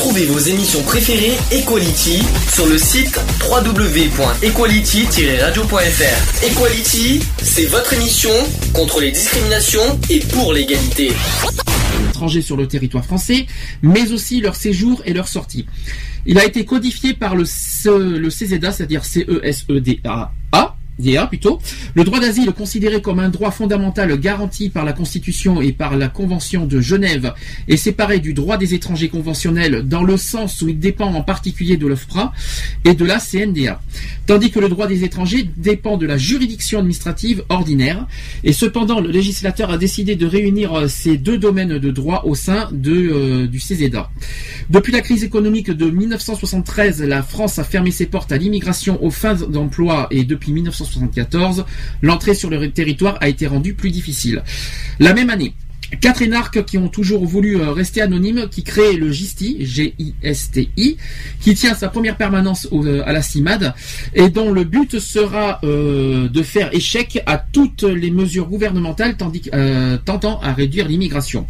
Retrouvez vos émissions préférées Equality sur le site www.equality-radio.fr. Equality, c'est votre émission contre les discriminations et pour l'égalité. Étrangers sur le territoire français, mais aussi leur séjour et leur sortie. Il a été codifié par le, CZA, c'est-à-dire C-E-S-E-D-A, plutôt. Le droit d'asile considéré comme un droit fondamental garanti par la Constitution et par la Convention de Genève est séparé du droit des étrangers conventionnels dans le sens où il dépend en particulier de l'OFPRA et de la CNDA. Tandis que le droit des étrangers dépend de la juridiction administrative ordinaire. Et cependant, le législateur a décidé de réunir euh, ces deux domaines de droit au sein de, euh, du CZA. Depuis la crise économique de 1973, la France a fermé ses portes à l'immigration aux fins d'emploi et depuis 1973, l'entrée sur le territoire a été rendue plus difficile. La même année, Quatre énarques qui ont toujours voulu euh, rester anonymes, qui créent le GISTI, G-I-S-T-I, qui tient sa première permanence euh, à la CIMAD, et dont le but sera euh, de faire échec à toutes les mesures gouvernementales tentant à réduire l'immigration.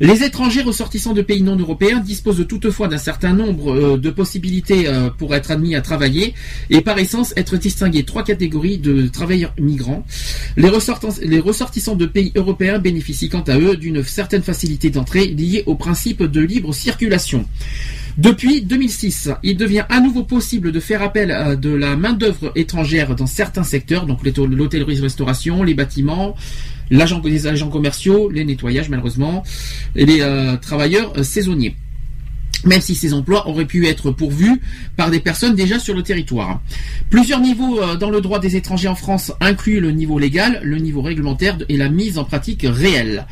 Les étrangers ressortissants de pays non européens disposent toutefois d'un certain nombre euh, de possibilités euh, pour être admis à travailler et par essence être distingués trois catégories de travailleurs migrants. Les ressortissants, de pays européens bénéficient quant à eux d'une certaine facilité d'entrée liée au principe de libre circulation. Depuis 2006, il devient à nouveau possible de faire appel à de la main-d'œuvre étrangère dans certains secteurs, donc l'hôtellerie-restauration, les bâtiments, les agents commerciaux, les nettoyages malheureusement, et les euh, travailleurs euh, saisonniers même si ces emplois auraient pu être pourvus par des personnes déjà sur le territoire. Plusieurs niveaux euh, dans le droit des étrangers en France incluent le niveau légal, le niveau réglementaire et la mise en pratique réelle.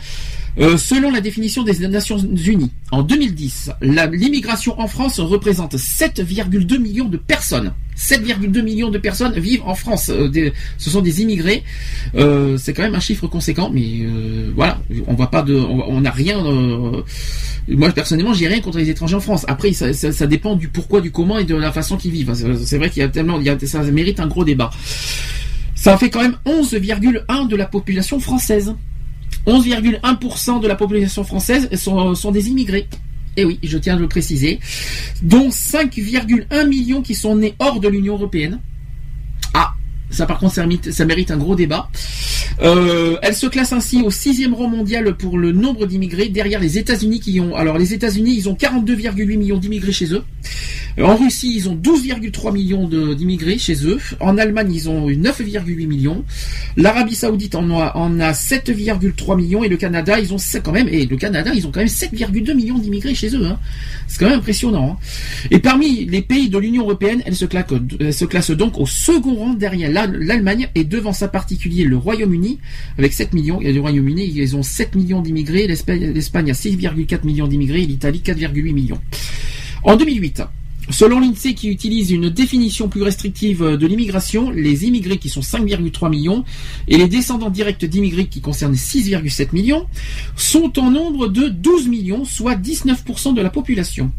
Selon la définition des Nations Unies, en 2010, l'immigration en France représente 7,2 millions de personnes. 7,2 millions de personnes vivent en France. Euh, ce sont des immigrés. Euh, c'est quand même un chiffre conséquent, mais euh, voilà, on voit pas de, on n'a rien. moi personnellement, j'ai rien contre les étrangers en France. Après, ça, dépend du pourquoi, du comment et de la façon qu'ils vivent. C'est vrai qu'il y a tellement, ça mérite un gros débat. Ça fait quand même 11,1 de la population française. 11,1% de la population française sont, sont des immigrés. Et eh oui, je tiens à le préciser, dont 5,1 millions qui sont nés hors de l'Union européenne. Ah, ça par contre, ça mérite, un gros débat. Euh, elle se classe ainsi au sixième rang mondial pour le nombre d'immigrés, derrière les États-Unis qui ont. Alors les États-Unis, ils ont 42,8 millions d'immigrés chez eux. En Russie, ils ont 12,3 millions d'immigrés chez eux. En Allemagne, ils ont 9,8 millions. L'Arabie Saoudite en a, en a 7,3 millions et le Canada, ils ont quand même et le Canada, ils ont quand même 7,2 millions d'immigrés chez eux. Hein. C'est quand même impressionnant. Hein. Et parmi les pays de l'Union européenne, elle se, se classe donc au second rang derrière l'Allemagne et devant sa particulier le Royaume-Uni avec 7 millions. Et le Royaume-Uni, ils ont 7 millions d'immigrés. L'Espagne a 6,4 millions d'immigrés l'Italie 4,8 millions. En 2008, Selon l'INSEE qui utilise une définition plus restrictive de l'immigration, les immigrés qui sont 5,3 millions et les descendants directs d'immigrés qui concernent 6,7 millions sont en nombre de 12 millions, soit 19% de la population.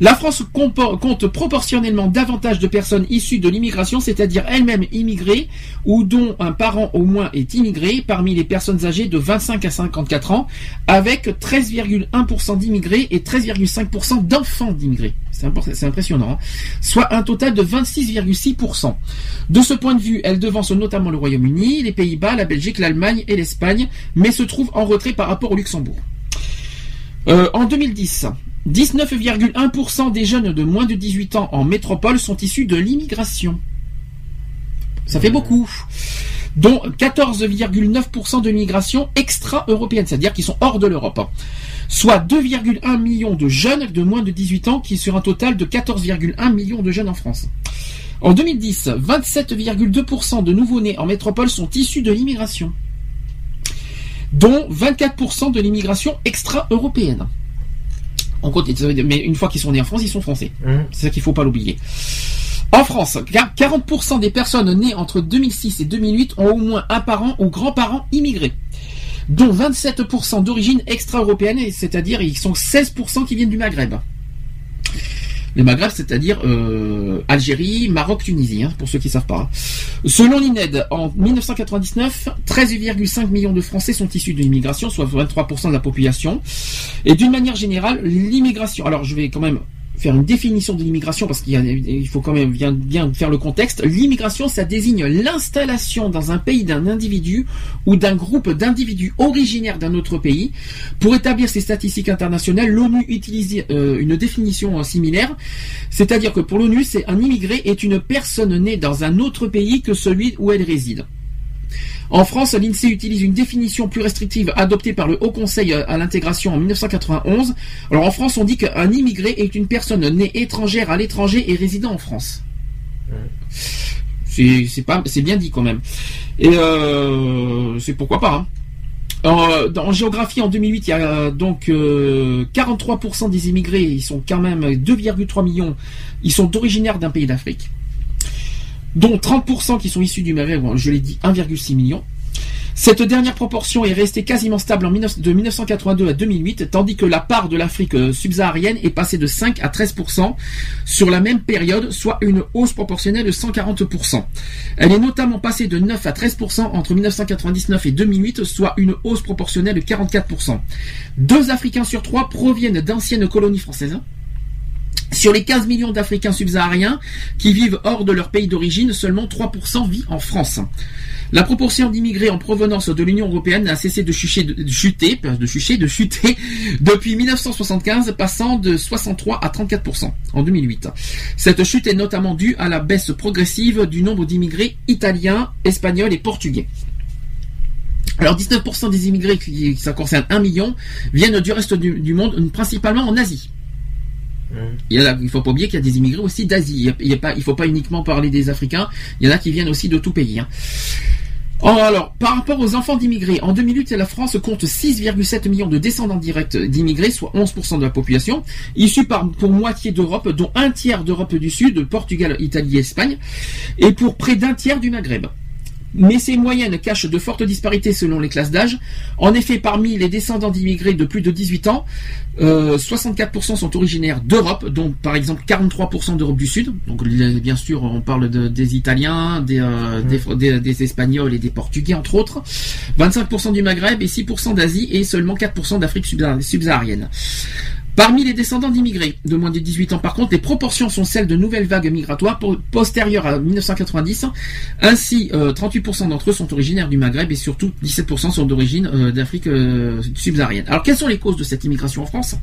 La France compte proportionnellement davantage de personnes issues de l'immigration, c'est-à-dire elles-mêmes immigrées ou dont un parent au moins est immigré parmi les personnes âgées de 25 à 54 ans, avec 13,1% d'immigrés et 13,5% d'enfants d'immigrés. C'est impressionnant. Hein. Soit un total de 26,6%. De ce point de vue, elle devance notamment le Royaume-Uni, les Pays-Bas, la Belgique, l'Allemagne et l'Espagne, mais se trouve en retrait par rapport au Luxembourg. Euh, en 2010, 19,1% des jeunes de moins de 18 ans en métropole sont issus de l'immigration. Ça fait beaucoup. Dont 14,9% de migration extra-européenne, c'est-à-dire qui sont hors de l'Europe. Soit 2,1 millions de jeunes de moins de 18 ans, qui est sur un total de 14,1 millions de jeunes en France. En 2010, 27,2% de nouveaux-nés en métropole sont issus de l'immigration, dont 24% de l'immigration extra-européenne. Mais une fois qu'ils sont nés en France, ils sont français. Mmh. C'est ça qu'il faut pas l'oublier. En France, 40% des personnes nées entre 2006 et 2008 ont au moins un parent ou grand-parent immigré, dont 27% d'origine extra-européenne, c'est-à-dire ils sont 16% qui viennent du Maghreb. Les Maghreb, c'est-à-dire euh, Algérie, Maroc, Tunisie, hein, pour ceux qui ne savent pas. Selon l'INED, en 1999, 13,5 millions de Français sont issus de l'immigration, soit 23% de la population. Et d'une manière générale, l'immigration. Alors, je vais quand même faire une définition de l'immigration parce qu'il faut quand même bien, faire le contexte. L'immigration, ça désigne l'installation dans un pays d'un individu ou d'un groupe d'individus originaires d'un autre pays. Pour établir ces statistiques internationales, l'ONU utilise euh, une définition euh, similaire, c'est-à-dire que pour l'ONU, un immigré est une personne née dans un autre pays que celui où elle réside. En France, l'INSEE utilise une définition plus restrictive adoptée par le Haut Conseil à l'intégration en 1991. Alors en France, on dit qu'un immigré est une personne née étrangère à l'étranger et résidant en France. C'est bien dit quand même. Et euh, c'est pourquoi pas. Hein. En, géographie, en 2008, il y a donc 43% euh, des immigrés, ils sont quand même 2,3 millions, ils sont originaires d'un pays d'Afrique dont 30% qui sont issus du Maghreb, je l'ai dit 1,6 million. Cette dernière proportion est restée quasiment stable en de 1982 à 2008, tandis que la part de l'Afrique euh, subsaharienne est passée de 5 à 13% sur la même période, soit une hausse proportionnelle de 140%. Elle est notamment passée de 9 à 13% entre 1999 et 2008, soit une hausse proportionnelle de 44%. Deux Africains sur trois proviennent d'anciennes colonies françaises. Sur les 15 millions d'Africains subsahariens qui vivent hors de leur pays d'origine, seulement 3% vit en France. La proportion d'immigrés en provenance de l'Union européenne n'a cessé de, chuter, de chuter, de chuter, de chuter depuis 1975, passant de 63 à 34% en 2008. Cette chute est notamment due à la baisse progressive du nombre d'immigrés italiens, espagnols et portugais. Alors 19% des immigrés, qui, ça concerne 1 million, viennent du reste du monde, principalement en Asie. Il ne faut pas oublier qu'il y a des immigrés aussi d'Asie. Il ne faut pas uniquement parler des Africains. Il y en a qui viennent aussi de tout pays. Hein. Alors, par rapport aux enfants d'immigrés, en 2008, la France compte 6,7 millions de descendants directs d'immigrés, soit 11% de la population, issus pour moitié d'Europe, dont un tiers d'Europe du Sud, Portugal, Italie Espagne, et pour près d'un tiers du Maghreb mais ces moyennes cachent de fortes disparités selon les classes d'âge. En effet, parmi les descendants d'immigrés de plus de 18 ans, 64% euh, sont originaires d'Europe, dont par exemple 43% d'Europe du Sud. Donc bien sûr, on parle des Italiens, euh, mmh. des, des, Espagnols et des Portugais entre autres. 25% du Maghreb et 6% d'Asie et seulement 4% d'Afrique subsaharienne. Parmi les descendants d'immigrés de moins de 18 ans, par contre, les proportions sont celles de nouvelles vagues migratoires postérieures à 1990. Ainsi, 38% euh, d'entre eux sont originaires du Maghreb et surtout 17% sont d'origine euh, d'Afrique euh, subsaharienne. Alors, quelles sont les causes de cette immigration en France?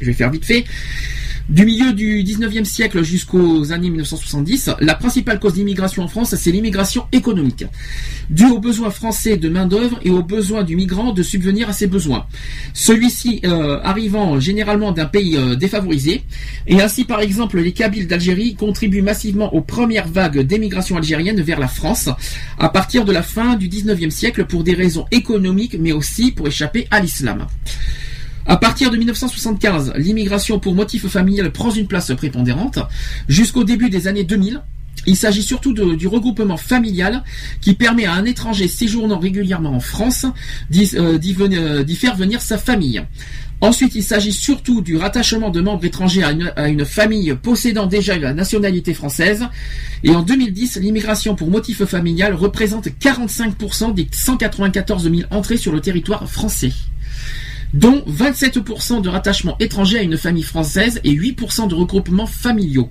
Je vais faire vite fait. Du milieu du 19e siècle jusqu'aux années 1970, la principale cause d'immigration en France, c'est l'immigration économique, due aux besoins français de main-d'œuvre et aux besoins du migrant de subvenir à ses besoins. Celui-ci euh, arrivant généralement d'un pays euh, défavorisé, et ainsi par exemple les Kabyles d'Algérie contribuent massivement aux premières vagues d'émigration algérienne vers la France à partir de la fin du 19e siècle pour des raisons économiques mais aussi pour échapper à l'islam. À partir de 1975, l'immigration pour motif familial prend une place prépondérante. Jusqu'au début des années 2000, il s'agit surtout du regroupement familial qui permet à un étranger séjournant régulièrement en France d'y euh, euh, faire venir sa famille. Ensuite, il s'agit surtout du rattachement de membres étrangers à une, à une, famille possédant déjà la nationalité française. Et en 2010, l'immigration pour motif familial représente 45% des 194 000 entrées sur le territoire français dont 27% de rattachement étranger à une famille française et 8% de regroupements familiaux.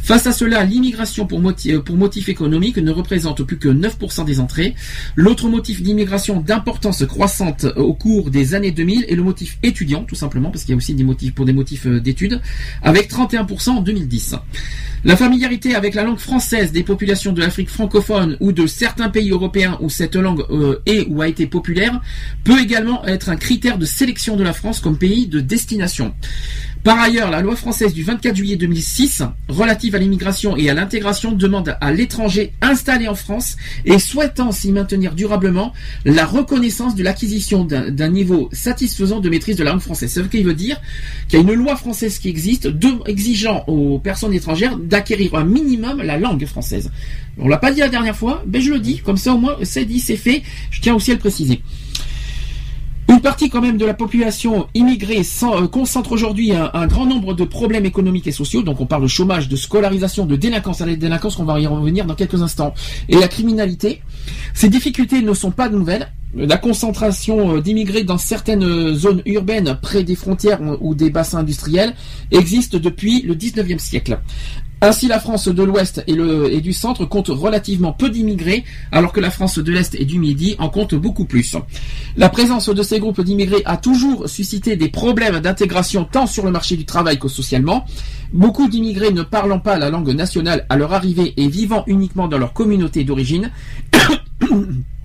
Face à cela, l'immigration pour motif, euh, pour motif économique ne représente plus que 9% des entrées. L'autre motif d'immigration d'importance croissante au cours des années 2000 est le motif étudiant, tout simplement, parce qu'il y a aussi des motifs pour des motifs euh, d'études, avec 31% en 2010. La familiarité avec la langue française des populations de l'Afrique francophone ou de certains pays européens où cette langue euh, est ou a été populaire peut également être un critère de sélection de la France comme pays de destination. Par ailleurs, la loi française du 24 juillet 2006 relative à l'immigration et à l'intégration demande à l'étranger installé en France et souhaitant s'y maintenir durablement la reconnaissance de l'acquisition d'un niveau satisfaisant de maîtrise de la langue française. Ce qui veut dire qu'il y a une loi française qui existe exigeant aux personnes étrangères d'acquérir un minimum la langue française. On l'a pas dit la dernière fois, mais je le dis, comme ça au moins c'est dit, c'est fait, je tiens aussi à le préciser. Une partie quand même de la population immigrée euh, concentre aujourd'hui un, grand nombre de problèmes économiques et sociaux. Donc on parle de chômage, de scolarisation, de délinquance à la délinquance, qu'on va y revenir dans quelques instants. Et la criminalité. Ces difficultés ne sont pas nouvelles. La concentration euh, d'immigrés dans certaines zones urbaines près des frontières ou des bassins industriels existe depuis le 19e siècle. Ainsi, la France de l'Ouest et, du Centre compte relativement peu d'immigrés, alors que la France de l'Est et du Midi en compte beaucoup plus. La présence de ces groupes d'immigrés a toujours suscité des problèmes d'intégration tant sur le marché du travail que socialement. Beaucoup d'immigrés ne parlant pas la langue nationale à leur arrivée et vivant uniquement dans leur communauté d'origine.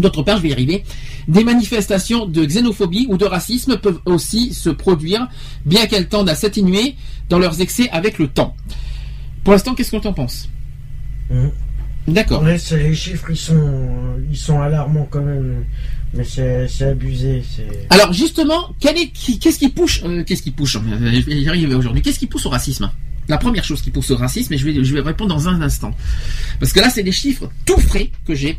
D'autre part, je vais y arriver, des manifestations de xénophobie ou de racisme peuvent aussi se produire, bien qu'elles tendent à s'atténuer dans leurs excès avec le temps. Pour l'instant, qu'est-ce que tu en penses mmh. D'accord. les chiffres, ils sont, ils sont alarmants quand même. Mais c'est abusé. Alors justement, qu'est-ce qui pousse euh, Qu'est-ce qui pousse euh, aujourd'hui. Qu'est-ce qui pousse au racisme? La première chose qui pousse au racisme, et je vais, je vais répondre dans un instant, parce que là, c'est des chiffres tout frais que j'ai.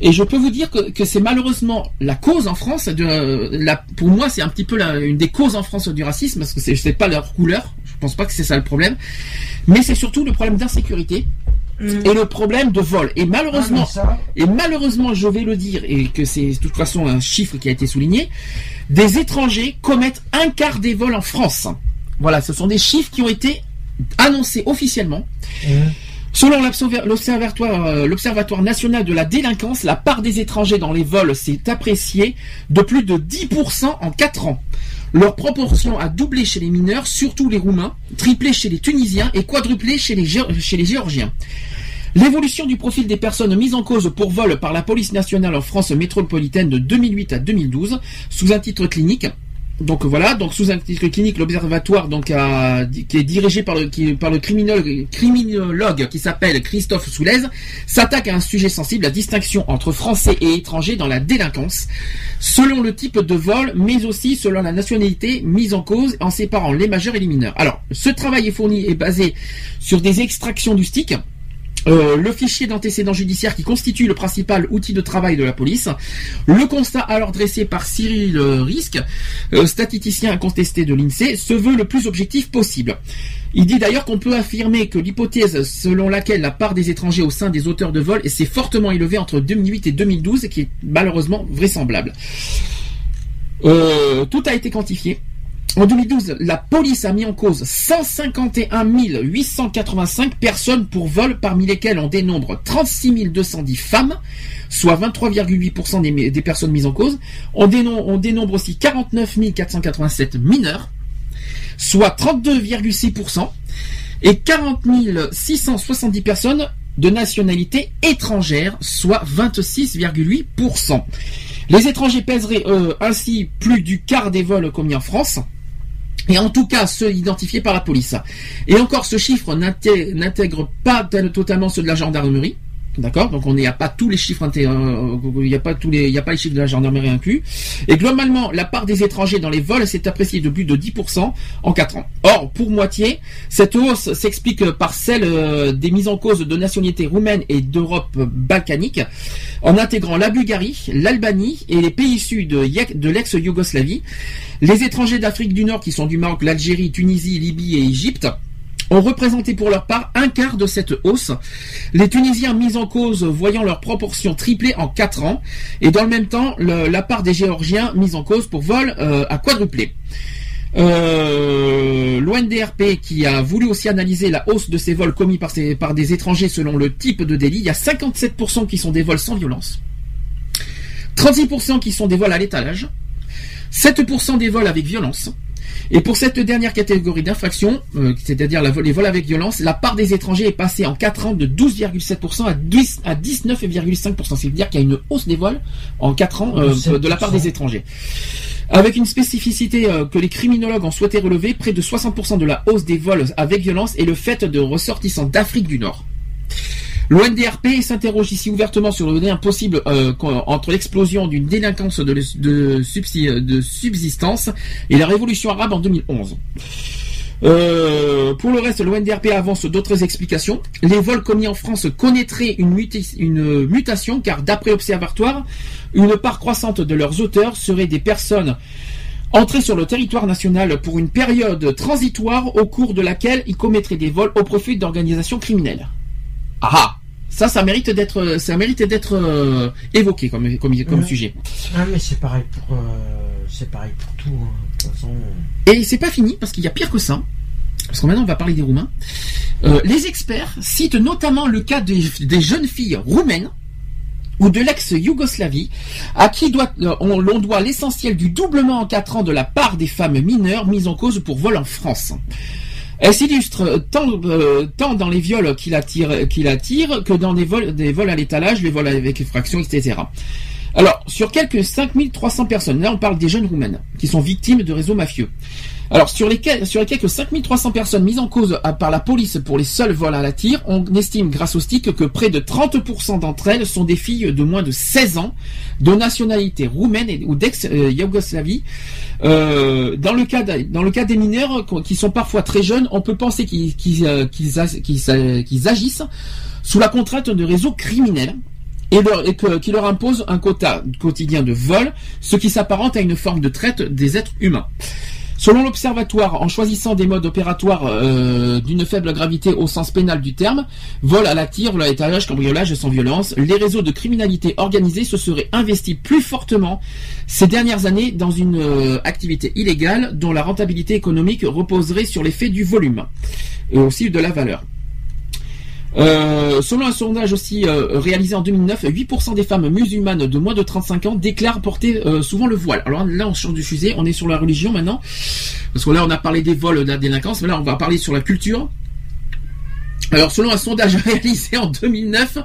Et je peux vous dire que, que c'est malheureusement la cause en France de la, pour moi c'est un petit peu la, une des causes en France du racisme parce que c'est pas leur couleur. Je pense pas que c'est ça le problème, mais c'est surtout le problème d'insécurité mm. et le problème de vol. Et malheureusement, ah, et malheureusement, je vais le dire et que c'est de toute façon un chiffre qui a été souligné, des étrangers commettent un quart des vols en France. Voilà, ce sont des chiffres qui ont été annoncés officiellement. Mm. Selon euh, l'Observatoire national de la délinquance, la part des étrangers dans les vols s'est appréciée de plus de 10% en 4 ans. Leur proportion a doublé chez les mineurs, surtout les Roumains, triplé chez les Tunisiens et quadruplé chez les, chez les Géorgiens. L'évolution du profil des personnes mises en cause pour vol par la police nationale en France métropolitaine de 2008 à 2012, sous un titre clinique, donc voilà, donc sous un titre clinique, l'observatoire donc qui est dirigé par le, criminologue, criminologue qui s'appelle Christophe Soulez s'attaque à un sujet sensible, la distinction entre français et étrangers dans la délinquance, selon le type de vol, mais aussi selon la nationalité mise en cause, en séparant les majeurs et les mineurs. Alors, ce travail est fourni et basé sur des extractions du stick, euh, le fichier d'antécédents judiciaires qui constitue le principal outil de travail de la police, le constat alors dressé par Cyril Risque, euh, statisticien incontesté de l'INSEE, se veut le plus objectif possible. Il dit d'ailleurs qu'on peut affirmer que l'hypothèse selon laquelle la part des étrangers au sein des auteurs de vol s'est fortement élevée entre 2008 et 2012, qui est malheureusement vraisemblable. Euh, tout a été quantifié. En 2012, la police a mis en cause 151 885 personnes pour vol, parmi lesquelles on dénombre 36 210 femmes, soit 23,8% des, personnes mises en cause. On dénombre, aussi 49 487 mineurs, soit 32,6%, et 40 670 personnes de nationalité étrangère, soit 26,8%. Les étrangers pèseraient euh, ainsi plus du quart des vols commis en France et en tout cas ceux identifiés par la police. Et encore, ce chiffre n'intègre pas totalement ceux de la gendarmerie. D'accord? Donc on n'y a pas tous les chiffres, euh, il n'y a pas tous les, chiffres de la gendarmerie inclus. Et globalement, la part des étrangers dans les vols s'est appréciée de plus de 10% en 4 ans. Or, pour moitié, cette hausse s'explique par celle euh, des mises en cause de nationalités roumaines et d'Europe balkanique, en intégrant la Bulgarie, l'Albanie et les pays issus de, de l'ex-Yougoslavie. Les étrangers d'Afrique du Nord qui sont du Maroc, l'Algérie, Tunisie, Libye et Égypte ont représenté pour leur part un quart de cette hausse. Les Tunisiens mis en cause voyant leur proportion tripler en 4 ans, et dans le même temps, la part des Géorgiens mis en cause pour vol euh, a quadruplé. Euh, L'ONDRP qui a voulu aussi analyser la hausse de ces vols commis par, par des étrangers selon le type de délit, il y a 57% qui sont des vols sans violence, 36% qui sont des vols à l'étalage, 7% des vols avec violence, et pour cette dernière catégorie d'infractions, euh, c'est-à-dire les vols avec violence, la part des étrangers est passée en 4 ans de 12,7% à, 19,5%. C'est-à-dire qu'il y a une hausse des vols en 4 ans euh, de la part des étrangers. Avec une spécificité euh, que les criminologues ont souhaité relever, près de 60% de la hausse des vols avec violence est le fait de ressortissants d'Afrique du Nord. L'ONDRP s'interroge ici ouvertement sur le lien possible euh, entre l'explosion d'une délinquance de, subsistance et la révolution arabe en 2011. Euh, pour le reste, l'ONDRP avance d'autres explications. Les vols commis en France connaîtraient une, mutation car d'après Observatoire, une part croissante de leurs auteurs seraient des personnes entrées sur le territoire national pour une période transitoire au cours de laquelle ils commettraient des vols au profit d'organisations criminelles. Ah, ah ça, ça mérite d'être, ça mérite d'être euh, évoqué comme, comme, comme sujet. Ah, mais c'est pareil pour, euh, c'est pareil pour tout. Hein. Et c'est pas fini parce qu'il y a pire que ça. Parce que maintenant on va parler des Roumains. Euh, les experts citent notamment le cas des, jeunes filles roumaines ou de l'ex-Yougoslavie, à qui doit, on, l'on doit l'essentiel du doublement en 4 ans de la part des femmes mineures mises en cause pour vol en France. Elle s'illustre tant, euh, tant dans les viols qu'il attire, qu'il attire que dans des vols, des vols à l'étalage, les vols avec effraction, etc. Alors, sur quelques 5300 personnes, là on parle des jeunes roumaines, qui sont victimes de réseaux mafieux. Alors, sur les, sur les quelques 5300 personnes mises en cause par la police pour les seuls vols à la tire, on estime grâce au STIC que près de 30% d'entre elles sont des filles de moins de 16 ans, de nationalité roumaine ou d'ex-Yougoslavie. Euh, dans, le cas dans le cas des mineurs qui sont parfois très jeunes, on peut penser qu'ils euh, agissent sous la contrainte de réseaux criminels et, qui leur impose un quota quotidien de vol, ce qui s'apparente à une forme de traite des êtres humains. Selon l'Observatoire, en choisissant des modes opératoires euh, d'une faible gravité au sens pénal du terme, vol à la tire, vol à l'étalage, cambriolage sans violence, les réseaux de criminalité organisée se seraient investis plus fortement ces dernières années dans une euh, activité illégale dont la rentabilité économique reposerait sur l'effet du volume et aussi de la valeur. Euh, selon un sondage aussi euh, réalisé en 2009, 8% des femmes musulmanes de moins de 35 ans déclarent porter euh, souvent le voile. Alors là, on change du sujet, on est sur la religion maintenant, parce que là, on a parlé des vols, de la délinquance, mais là, on va parler sur la culture. Alors, selon un sondage réalisé en 2009,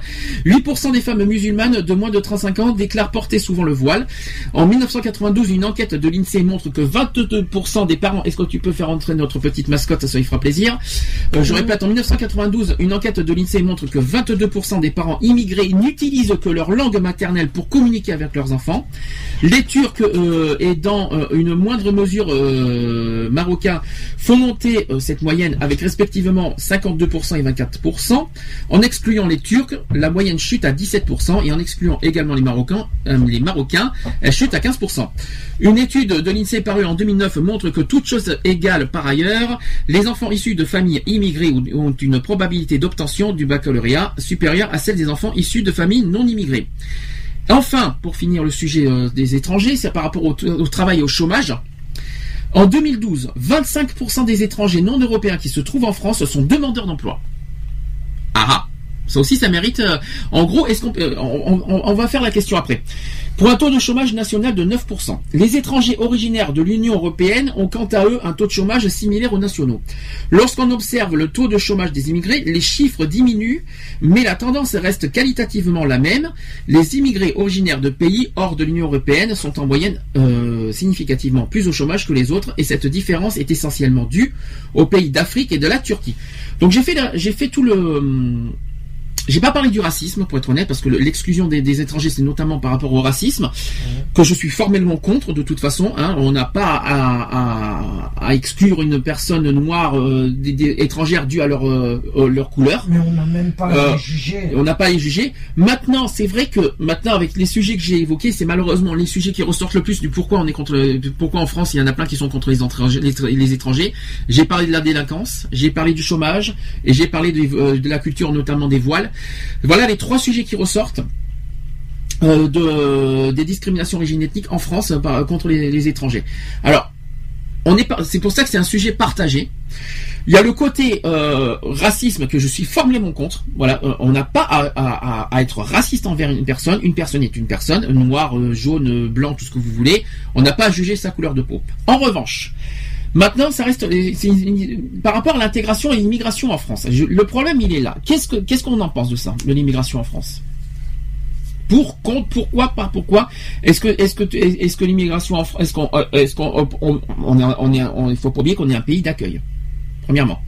8% des femmes musulmanes de moins de 35 ans déclarent porter souvent le voile. En 1992, une enquête de l'INSEE montre que 22% des parents, est-ce que tu peux faire entrer notre petite mascotte, ça lui fera plaisir. Euh, je répète, en 1992, une enquête de l'INSEE montre que 22% des parents immigrés n'utilisent que leur langue maternelle pour communiquer avec leurs enfants. Les Turcs euh, et dans euh, une moindre mesure marocains font monter cette moyenne avec respectivement 52% et 24%. En excluant les Turcs, la moyenne chute à 17% et en excluant également les Marocains, euh, les Marocains, elle chute à 15%. Une étude de l'INSEE parue en 2009 montre que toute chose égale par ailleurs, les enfants issus de familles immigrées ont une probabilité d'obtention du baccalauréat supérieure à celle des enfants issus de familles non immigrées. Enfin, pour finir le sujet euh, des étrangers, c'est par rapport au travail et au chômage. En 2012, 25% des étrangers non européens qui se trouvent en France sont demandeurs d'emploi. Ça aussi, ça mérite. Euh, en gros, est-ce qu'on, euh, on, va faire la question après. Pour un taux de chômage national de 9%, les étrangers originaires de l'Union européenne ont quant à eux un taux de chômage similaire aux nationaux. Lorsqu'on observe le taux de chômage des immigrés, les chiffres diminuent, mais la tendance reste qualitativement la même. Les immigrés originaires de pays hors de l'Union européenne sont en moyenne euh, significativement plus au chômage que les autres, et cette différence est essentiellement due aux pays d'Afrique et de la Turquie. Donc j'ai fait, j'ai fait tout le j'ai pas parlé du racisme, pour être honnête, parce que l'exclusion des, étrangers, c'est notamment par rapport au racisme, que je suis formellement contre de toute façon. Hein. On n'a pas à, exclure une personne noire euh, étrangère due à leur, euh, euh, leur couleur. Mais on n'a même pas à les juger. On n'a pas à les juger. Maintenant, c'est vrai que maintenant, avec les sujets que j'ai évoqués, c'est malheureusement les sujets qui ressortent le plus du pourquoi on est contre, pourquoi en France il y en a plein qui sont contre les étrangers. Les, étrangers. J'ai parlé de la délinquance, j'ai parlé du chômage et j'ai parlé de la culture, notamment des voiles. Voilà les trois sujets qui ressortent. Euh, de, des discriminations d'origine ethnique en France euh, contre les, étrangers. Alors, c'est pour ça que c'est un sujet partagé. Il y a le côté euh, racisme que je suis formellement contre. Voilà, on n'a pas à, être raciste envers une personne. Une personne est une personne, noire, jaune, blanc, tout ce que vous voulez. On n'a pas à juger sa couleur de peau. En revanche, Maintenant, ça reste par rapport à l'intégration et l'immigration en France. le problème, il est là. Qu'est-ce que qu'est-ce qu'on en pense de ça, de l'immigration en France? Pour contre, pourquoi pas pourquoi? Est-ce que est-ce que est-ce que l'immigration en France est-ce qu'on est-ce qu'on il faut pas oublier qu'on est un pays d'accueil. Premièrement.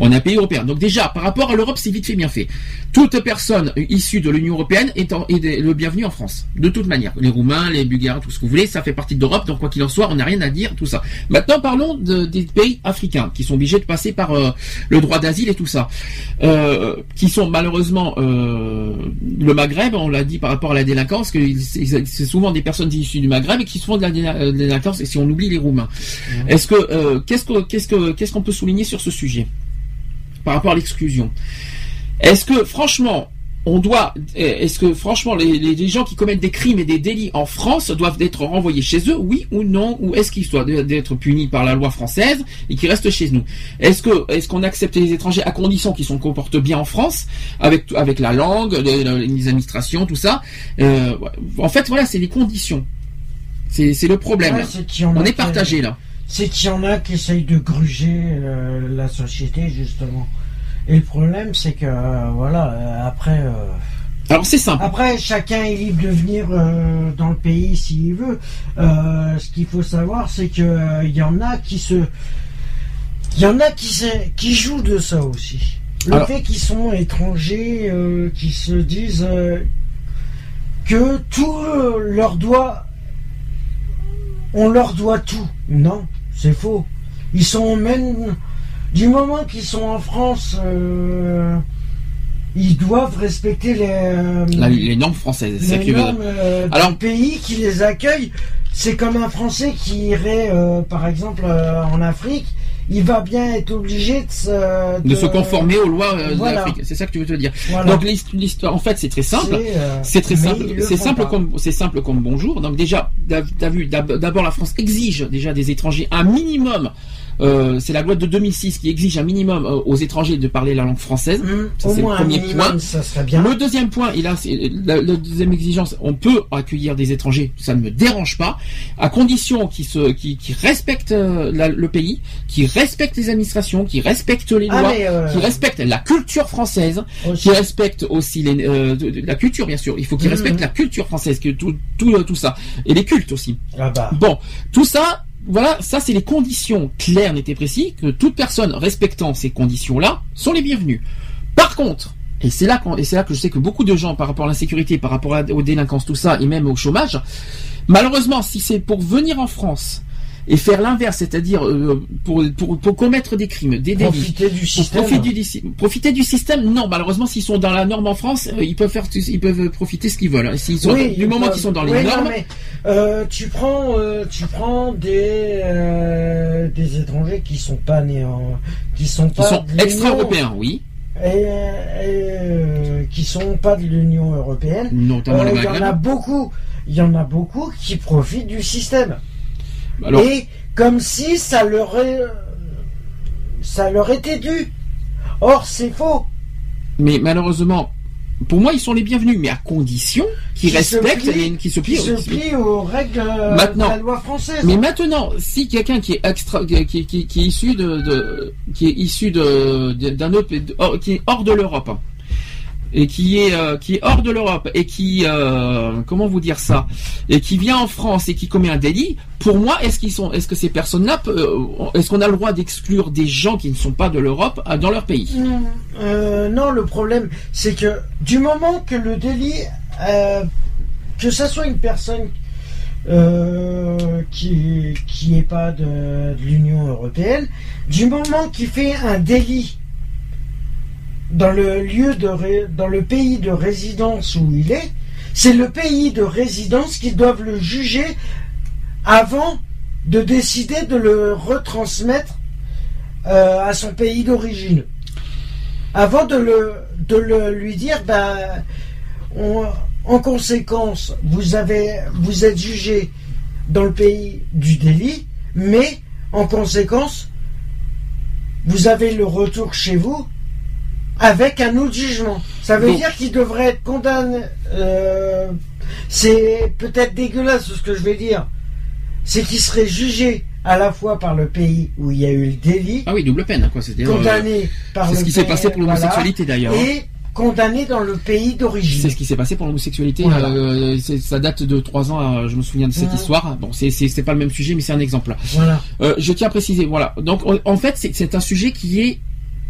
On est un pays européen. Donc déjà, par rapport à l'Europe, c'est vite fait bien fait. Toute personne issue de l'Union européenne est, le bienvenu en France. De toute manière. Les Roumains, les Bulgares, tout ce que vous voulez, ça fait partie de l'Europe. Donc quoi qu'il en soit, on n'a rien à dire, tout ça. Maintenant, parlons des pays africains qui sont obligés de passer par euh, le droit d'asile et tout ça. Euh, qui sont malheureusement euh, le Maghreb, on l'a dit par rapport à la délinquance, que c'est souvent des personnes issues du Maghreb et qui font de la délinquance, et si on oublie les Roumains. Mmh. Est-ce que qu'est-ce que qu'est-ce que qu'est-ce qu'on peut souligner sur ce sujet? Par rapport à l'exclusion. Est-ce que franchement, on doit, est-ce que franchement les, gens qui commettent des crimes et des délits en France doivent être renvoyés chez eux, oui ou non, ou est-ce qu'ils doivent être punis par la loi française et qu'ils restent chez nous? Est-ce que est-ce qu'on accepte les étrangers à condition qu'ils se comportent bien en France avec avec la langue, les, administrations, tout ça? Euh, En fait, voilà, c'est les conditions. C'est le problème. on est partagé là c'est qu'il y en a qui essayent de gruger euh, la société, justement. Et le problème, c'est que, euh, voilà, euh, après. alors c'est simple. Après, chacun est libre de venir dans le pays s'il veut. ce qu'il faut savoir, c'est que il y en a qui se, il y en a qui qui jouent de ça aussi. Le fait qu'ils sont étrangers, qui se disent que tout leur doit, on leur doit tout. Non, c'est faux. Ils sont même du moment qu'ils sont en France, euh, ils doivent respecter les, euh, les normes françaises. Les normes euh, Alors, pays qui les accueille. C'est comme un Français qui irait, par exemple, en Afrique il va bien être obligé de se, de... se conformer aux lois de l'Afrique. C'est ça que tu veux te dire. Donc l'histoire, en fait, c'est très simple. C'est très simple. C'est simple comme c'est simple comme bonjour. Donc déjà, t'as vu, d'abord la France exige déjà des étrangers un minimum euh, c'est la loi de 2006 qui exige un minimum euh, aux étrangers de parler la langue française. Mmh, c'est le premier point. Ça serait bien. Le deuxième point, il a la, deuxième exigence, on peut accueillir des étrangers, ça ne me dérange pas, à condition qu'ils se, qui, qui respectent euh, le pays, qui respectent les administrations, qui respectent les ah, lois, qui respectent la culture française, qui respectent aussi les, la culture bien sûr. Il faut qu'ils mmh, respectent mmh. la culture française, que tout, tout, tout ça et les cultes aussi. Ah bah. Bon, tout ça voilà, ça c'est les conditions claires, et précises, que toute personne respectant ces conditions-là sont les bienvenues. Par contre, et c'est là, là que je sais que beaucoup de gens, par rapport à l'insécurité, par rapport aux délinquances, tout ça, et même au chômage, malheureusement, si c'est pour venir en France et faire l'inverse, c'est-à-dire euh, pour, pour, commettre des crimes, des délits, profiter du système, profiter du, système. Non, malheureusement, s'ils sont dans la norme en France, euh, ils peuvent faire, ils peuvent profiter ce qu'ils veulent. S'ils sont du moment qu'ils sont dans les normes. Euh, tu prends, tu prends des des étrangers qui sont pas nés en, qui sont pas sont extra-européens, oui. Et, qui sont pas de l'Union européenne. Notamment Il y en a beaucoup. Il y en a beaucoup qui profitent du système. Et comme si ça leur, ça leur était dû. Or, c'est faux. Mais malheureusement, pour moi, ils sont les bienvenus, mais à condition qu'ils respectent, et qui se plient, aux règles de la loi française. Mais maintenant, si quelqu'un qui est extra, qui, est issu de, qui est issu de d'un autre, qui est hors de l'Europe, et qui est euh, qui est hors de l'Europe et qui euh, comment vous dire ça et qui vient en France et qui commet un délit pour moi est-ce qu'ils sont est-ce que ces personnes-là euh, est-ce qu'on a le droit d'exclure des gens qui ne sont pas de l'Europe dans leur pays? Non. Le problème c'est que du moment que le délit que ça soit une personne qui qui est pas de, de l'Union européenne du moment qu'il fait un délit dans le lieu de dans le pays de résidence où il est, c'est le pays de résidence qui doivent le juger avant de décider de le retransmettre euh, à son pays d'origine. Avant de le de le lui dire ben en conséquence vous avez vous êtes jugé dans le pays du délit, mais en conséquence vous avez le retour chez vous avec un autre jugement. Ça veut dire qu'il devrait être condamné. Euh, c'est peut-être dégueulasse ce que je vais dire. C'est qu'il serait jugé à la fois par le pays où il y a eu le délit. Ah oui, double peine, quoi. Condamné euh, par C'est ce qui s'est passé pour l'homosexualité d'ailleurs. Et condamné dans le pays d'origine. C'est ce qui s'est passé pour l'homosexualité. Voilà. euh, c'est- ça date de trois ans. euh, je me souviens de cette histoire. Bon, c'est c'est c'est pas le même sujet, mais c'est un exemple. Voilà. Euh, je tiens à préciser. Voilà. Donc en- en fait, c'est c'est un sujet qui est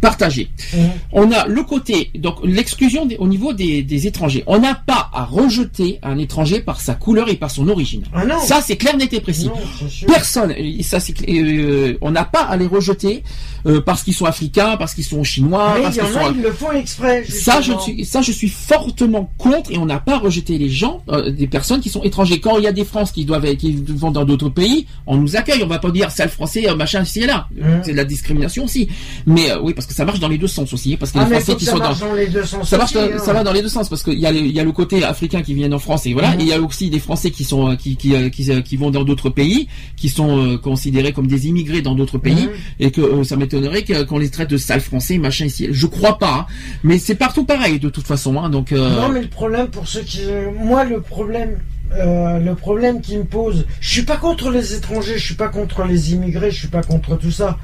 partagé. Mhm. On a le côté donc l'exclusion au niveau des, des étrangers. On n'a pas à rejeter un étranger par sa couleur et par son origine. Ah non. Ça c'est clair, net et précis. Non, c'est. Personne, ça c'est euh, on n'a pas à les rejeter euh, parce qu'ils sont africains, parce qu'ils sont chinois, Mais parce il y sont a, ils le font exprès. ça, je suis, ça, je suis fortement contre et on n'a pas rejeté les gens, euh, des personnes qui sont étrangers. Quand il y a des Français qui doivent, qui vont dans d'autres pays, on nous accueille. On va pas dire sale français, euh, machin, et là. Mhm. C'est de la discrimination aussi. Mais oui, parce que ça marche dans les deux sens aussi, hein, parce que Ah, les Français qui ça sont dans, marche dans les deux sens. ça marche, aussi, dans- hein. ça va dans les deux sens parce qu'il y a, le- il y a le côté africain qui viennent en France et voilà, Mhm. et il y a aussi des Français qui sont, euh, qui, qui, euh, qui, euh, qui vont dans d'autres pays, qui sont euh, considérés comme des immigrés dans d'autres pays, Mhm. et que euh, ça m'étonnerait qu'on les traite de sales français, machin ici. Je crois pas, hein. mais c'est partout pareil de toute façon, hein, donc. euh, Non, mais le problème pour ceux qui, moi, le problème, euh, le problème qui me pose, je suis pas contre les étrangers, je suis pas contre les immigrés, je suis pas contre tout ça.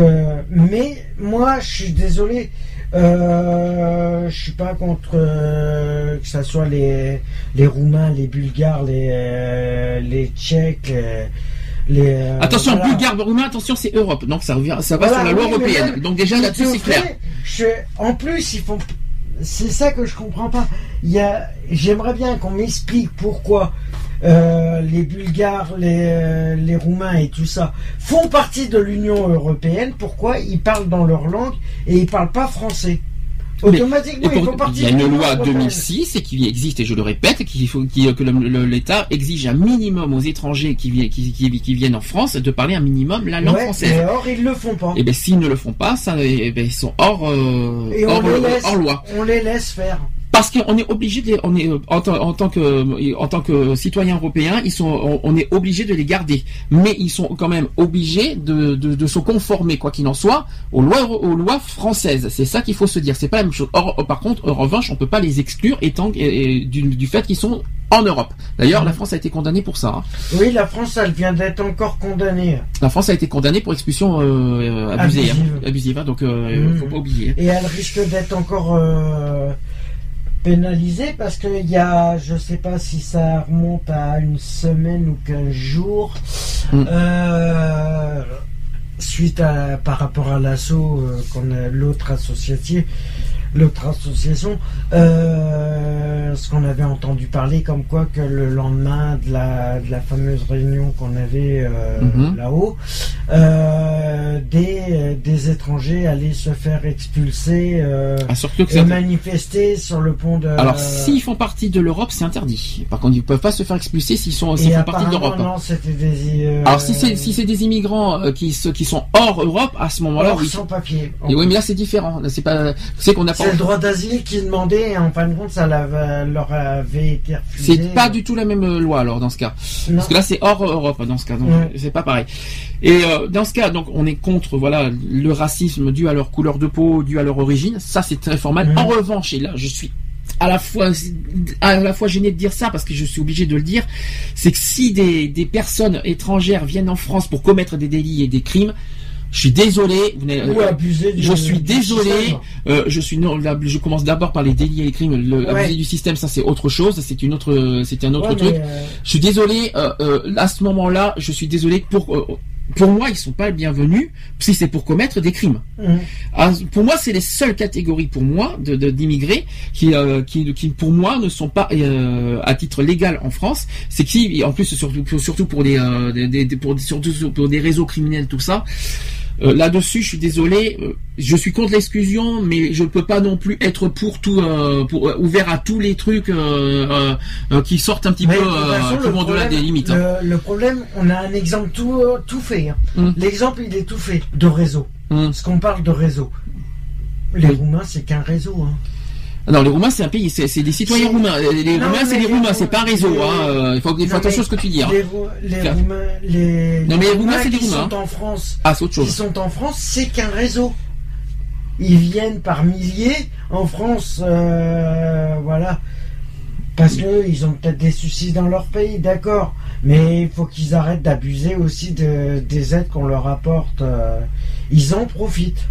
Que, mais moi, je suis désolé, euh, je suis pas contre euh, que ça soit les les Roumains, les Bulgares, les euh, les Tchèques, les, euh, Attention, voilà. bulgare, roumain, attention, c'est Europe, donc ça revient, ça va Voilà, sur la loi oui, européenne. même, Donc déjà là-dessus est c'est clair. Je, en plus, ils font. C'est ça que je comprends pas. Il y a. J'aimerais bien qu'on m'explique pourquoi euh, les Bulgares, les, euh, les Roumains et tout ça font partie de l'Union européenne. Pourquoi? Ils parlent dans leur langue et ils parlent pas français Automatiquement, ils font partie il y a une loi européenne. 2006 et qui existe et je le répète faut qu'il- que l'État exige un minimum aux étrangers qui, vi- qui, qui- qui viennent en France de parler un minimum la langue Ouais, française. mais or, ils le font pas. Et ben s'ils ne le font pas, ça, eh ben, ils sont hors euh, Et on hors, les laisse, hors loi. on les laisse faire. Parce qu'on est obligé de les, on est euh, en, tant- en tant que en tant que citoyen européen, ils sont on, on est obligé de les garder, mais ils sont quand même obligés de, de, de se conformer quoi qu'il en soit aux lois aux lois françaises. C'est ça qu'il faut se dire. C'est pas la même chose. Or, euh, par contre, en revanche, on peut pas les exclure étant et- et du, du fait qu'ils sont en Europe. D'ailleurs, la France a été condamnée pour ça. hein. Oui, la France, elle vient d'être encore condamnée. La France a été condamnée pour expulsion euh, euh, abusée, hein. Abusive. abusive. hein. donc, euh, Mhm. faut pas oublier. Et elle risque d'être encore euh, pénalisée parce qu'il y a, je sais pas si ça remonte à une semaine ou 15 jours, Mm. euh, suite à, par rapport à l'assaut euh, qu'on a l'autre associatif, l'autre association, euh, ce qu'on avait entendu parler comme quoi que le lendemain de la, de la fameuse réunion qu'on avait euh, Mhm. là-haut, euh, des, des étrangers allaient se faire expulser Ah, surtout que et manifester sur le pont de. Alors, s'ils font partie de l'Europe, c'est interdit. Par contre, ils peuvent pas se faire expulser s'ils sont, font partie de l'Europe. Non, c'était des. Alors, si c'est si des immigrants qui qui sont hors Europe, à ce moment-là, hors oui. sans papier. Et oui, mais là c'est différent. C'est pas, c'est qu'on pas. C'est le droit d'asile qui demandait et en fin de compte, ça leur avait été refusé. C'est pas du tout la même euh, loi alors dans ce cas. Non. Parce que là c'est hors Europe dans ce cas, donc Ouais. c'est pas pareil. Et euh, dans ce cas, donc on est contre voilà le racisme dû à leur couleur de peau, dû à leur origine. Ça c'est très formal. En revanche, et là je suis à la fois à la fois gêné de dire ça parce que je suis obligé de le dire, c'est que si des, des personnes étrangères viennent en France pour commettre des délits et des crimes, je suis désolé. Vous Ou abuser du- je suis du désolé. Euh, je suis non, là, je commence d'abord par les délits et les crimes. Le Ouais. abuser du système, ça c'est autre chose. C'est une autre, c'est un autre Ouais, truc. euh, Je suis désolé. Euh, euh, à ce moment-là, je suis désolé pour. euh, pour moi, ils sont pas les bienvenus si c'est pour commettre des crimes. hum. Ah, pour moi, c'est les seules catégories pour moi de d'immigrés qui, euh, qui, qui pour moi ne sont pas euh, à titre légal en France. C'est qui, en plus surtout surtout pour des, euh, des- des- pour surtout pour des réseaux criminels tout ça. Euh, Là-dessus, je suis désolé. euh, je suis contre l'exclusion, mais je ne peux pas non plus être pour tout, euh, pour ouvert à tous les trucs qui sortent un petit Mais peu, de façon, problème- des limites. hein. Le, le problème, on a un exemple tout, tout fait. hein. Hum. L'exemple, il est tout fait de réseau. Hum. Parce qu'on parle de réseau. Les Oui. Roumains, c'est qu'un réseau. hein. Non, les Roumains, c'est un pays, c'est des citoyens roumains. Les, Non, Roumains, c'est des les Roumains, c'est pas un réseau. les- Hein. Il faut, il faut Non, attention à ce que tu dis. Hein. Les, les Roumains, les, Non, mais les Roumains, c'est des Roumains, sont en France, Ah, c'est autre chose. sont en France, c'est qu'un réseau. Ils viennent par milliers en France, euh, voilà, parce que ils ont peut-être des soucis dans leur pays, d'accord. Mais il faut qu'ils arrêtent d'abuser aussi de, des aides qu'on leur apporte. euh, ils en profitent.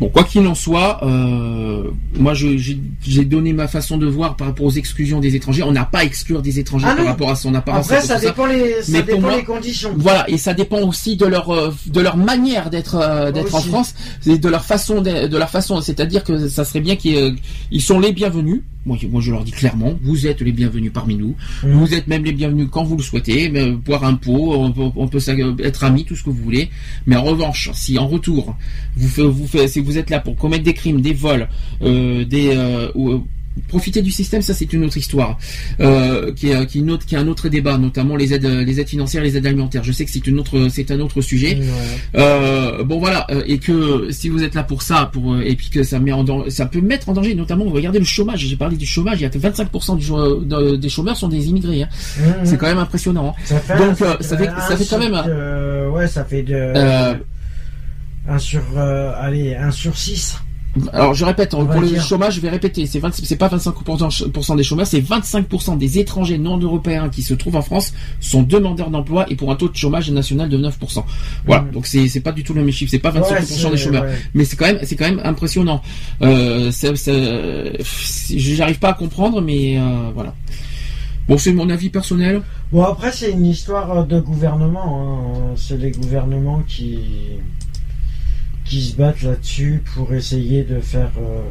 Bon, quoi qu'il en soit, euh, moi j'ai donné ma façon de voir par rapport aux exclusions des étrangers. On n'a pas à exclure des étrangers Ah par rapport à son apparence. Après, ça dépend les, ça Mais dépend moi- les conditions. Voilà, et ça dépend aussi de leur euh, de leur manière d'être euh, d'être en. France, et de leur façon de, de leur façon. C'est-à-dire que ça serait bien qu'ils euh, ils sont les bienvenus. Moi, je- moi, je leur dis clairement, vous êtes les bienvenus parmi nous. Vous êtes même les bienvenus quand vous le souhaitez. Mais, euh, boire un pot, on peut, on peut s'ag- être amis, tout ce que vous voulez. Mais en revanche, si en retour vous vous si vous êtes là pour commettre des crimes, des vols, euh, des euh, ou, euh, profiter du système, ça c'est une autre histoire, euh, qui est qui est une autre, qui est un autre débat, notamment les aides, les aides financières, les aides alimentaires. Je sais que c'est une autre, c'est un autre sujet. Ouais. Euh, bon voilà, euh, et que si vous êtes là pour ça, pour euh, et puis que ça met en dan- ça peut mettre en danger, notamment regardez le chômage. J'ai parlé du chômage, il y a que 25% du cho- de- des chômeurs sont des immigrés. hein. Mhm. C'est quand même impressionnant. hein. Ça fait Donc, un- euh, ça fait- ça fait quand même un- euh, ouais, ça fait de. Euh, un sur. euh, allez, un sur 6. Alors je répète, On va pour le dire. chômage, je vais répéter, c'est 20 c'est pas 25% des chômeurs, c'est 25% des étrangers non européens qui se trouvent en France sont demandeurs d'emploi et pour un taux de chômage national de 9%. Voilà, Mhm. donc c'est pas du tout le même chiffre, c'est pas 25% Ouais, des chômeurs, ouais. mais c'est quand même c'est quand même impressionnant. Euh, j'arrive pas à comprendre, mais euh, voilà. Bon, c'est mon avis personnel. Bon, après, c'est une histoire de gouvernement. hein. C'est les gouvernements qui. Qui se battent là-dessus pour essayer de faire euh,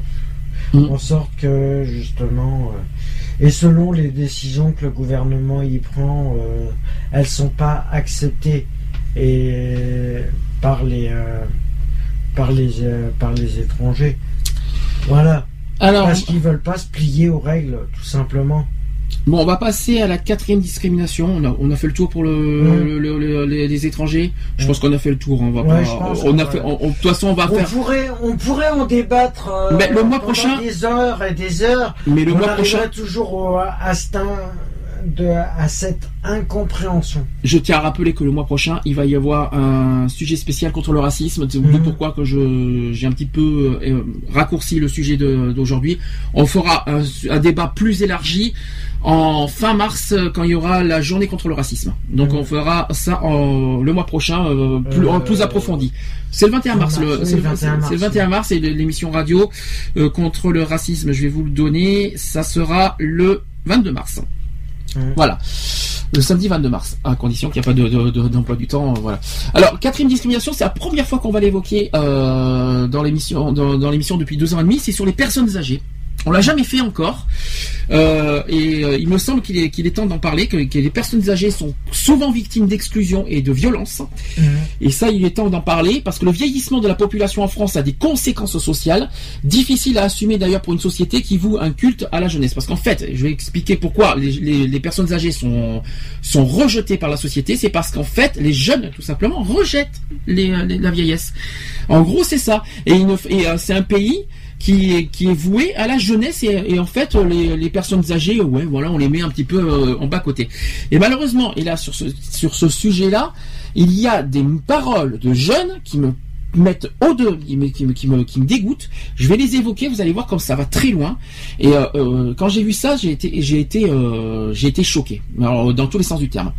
Mm. en sorte que, justement. euh, et selon les décisions que le gouvernement y prend, euh, elles sont pas acceptées et par les. euh, par les, par les étrangers. Voilà. Alors, Parce qu'ils veulent pas se plier aux règles, tout simplement. Bon, on va passer à la quatrième discrimination. On a, on a fait le tour pour le, Ouais. le- le- le- les, étrangers. Je pense qu'on a fait le tour. On va Ouais, pas. on a fait. de toute façon, on va On faire. pourrait, on pourrait en débattre euh, Mais le mois prochain- des heures et des heures. Mais le on mois prochain, toujours au- à, de, à cette incompréhension. je tiens à rappeler que le mois prochain, il va y avoir un sujet spécial contre le racisme. C'est Mhm. pourquoi que je j'ai un petit peu euh, raccourci le sujet d'aujourd'hui. On fera un, un débat plus élargi en fin mars euh, quand il y aura la journée contre le racisme. Donc Mhm. on fera ça en- le mois prochain euh, plus, en Euh, plus approfondi. C'est le 21 fin mars. mars, le- oui, c'est le 21 c'est le mars, 21 mars et l'émission radio euh, contre le racisme. Je vais vous le donner. Ça sera le 22 mars. Voilà. Le samedi 22 mars, à condition qu'il n'y a pas de- de- de- d'emploi du temps, voilà. Alors, quatrième discrimination, c'est la première fois qu'on va l'évoquer euh, dans l'émission, dans, dans l'émission depuis deux ans et demi, c'est sur les personnes âgées. On l'a jamais fait encore, Euh, et euh, il me semble qu'il est, qu'il est temps d'en parler, que, que les personnes âgées sont souvent victimes d'exclusion et de violence. Et ça, il est temps d'en parler parce que le vieillissement de la population en France a des conséquences sociales difficiles à assumer d'ailleurs pour une société qui voue un culte à la jeunesse. Parce qu'en fait, je vais expliquer pourquoi les, les- les personnes âgées sont, sont rejetées par la société. C'est parce qu'en fait, les jeunes, tout simplement, rejettent les, les- la vieillesse. En gros, c'est ça. Et, euh, c'est un pays qui est, qui voué à la jeunesse et, en fait les, personnes âgées ouais voilà on les met un petit peu euh, en bas côté. Et malheureusement et là sur ce sur ce sujet là il y a des paroles de jeunes qui me mettent au deux qui me, qui me, qui me, qui dégoûtent. Je vais les évoquer vous allez voir comme ça va très loin. Et euh, euh, quand j'ai vu ça j'ai été j'ai été j'ai été choqué. Dans tous les sens du terme.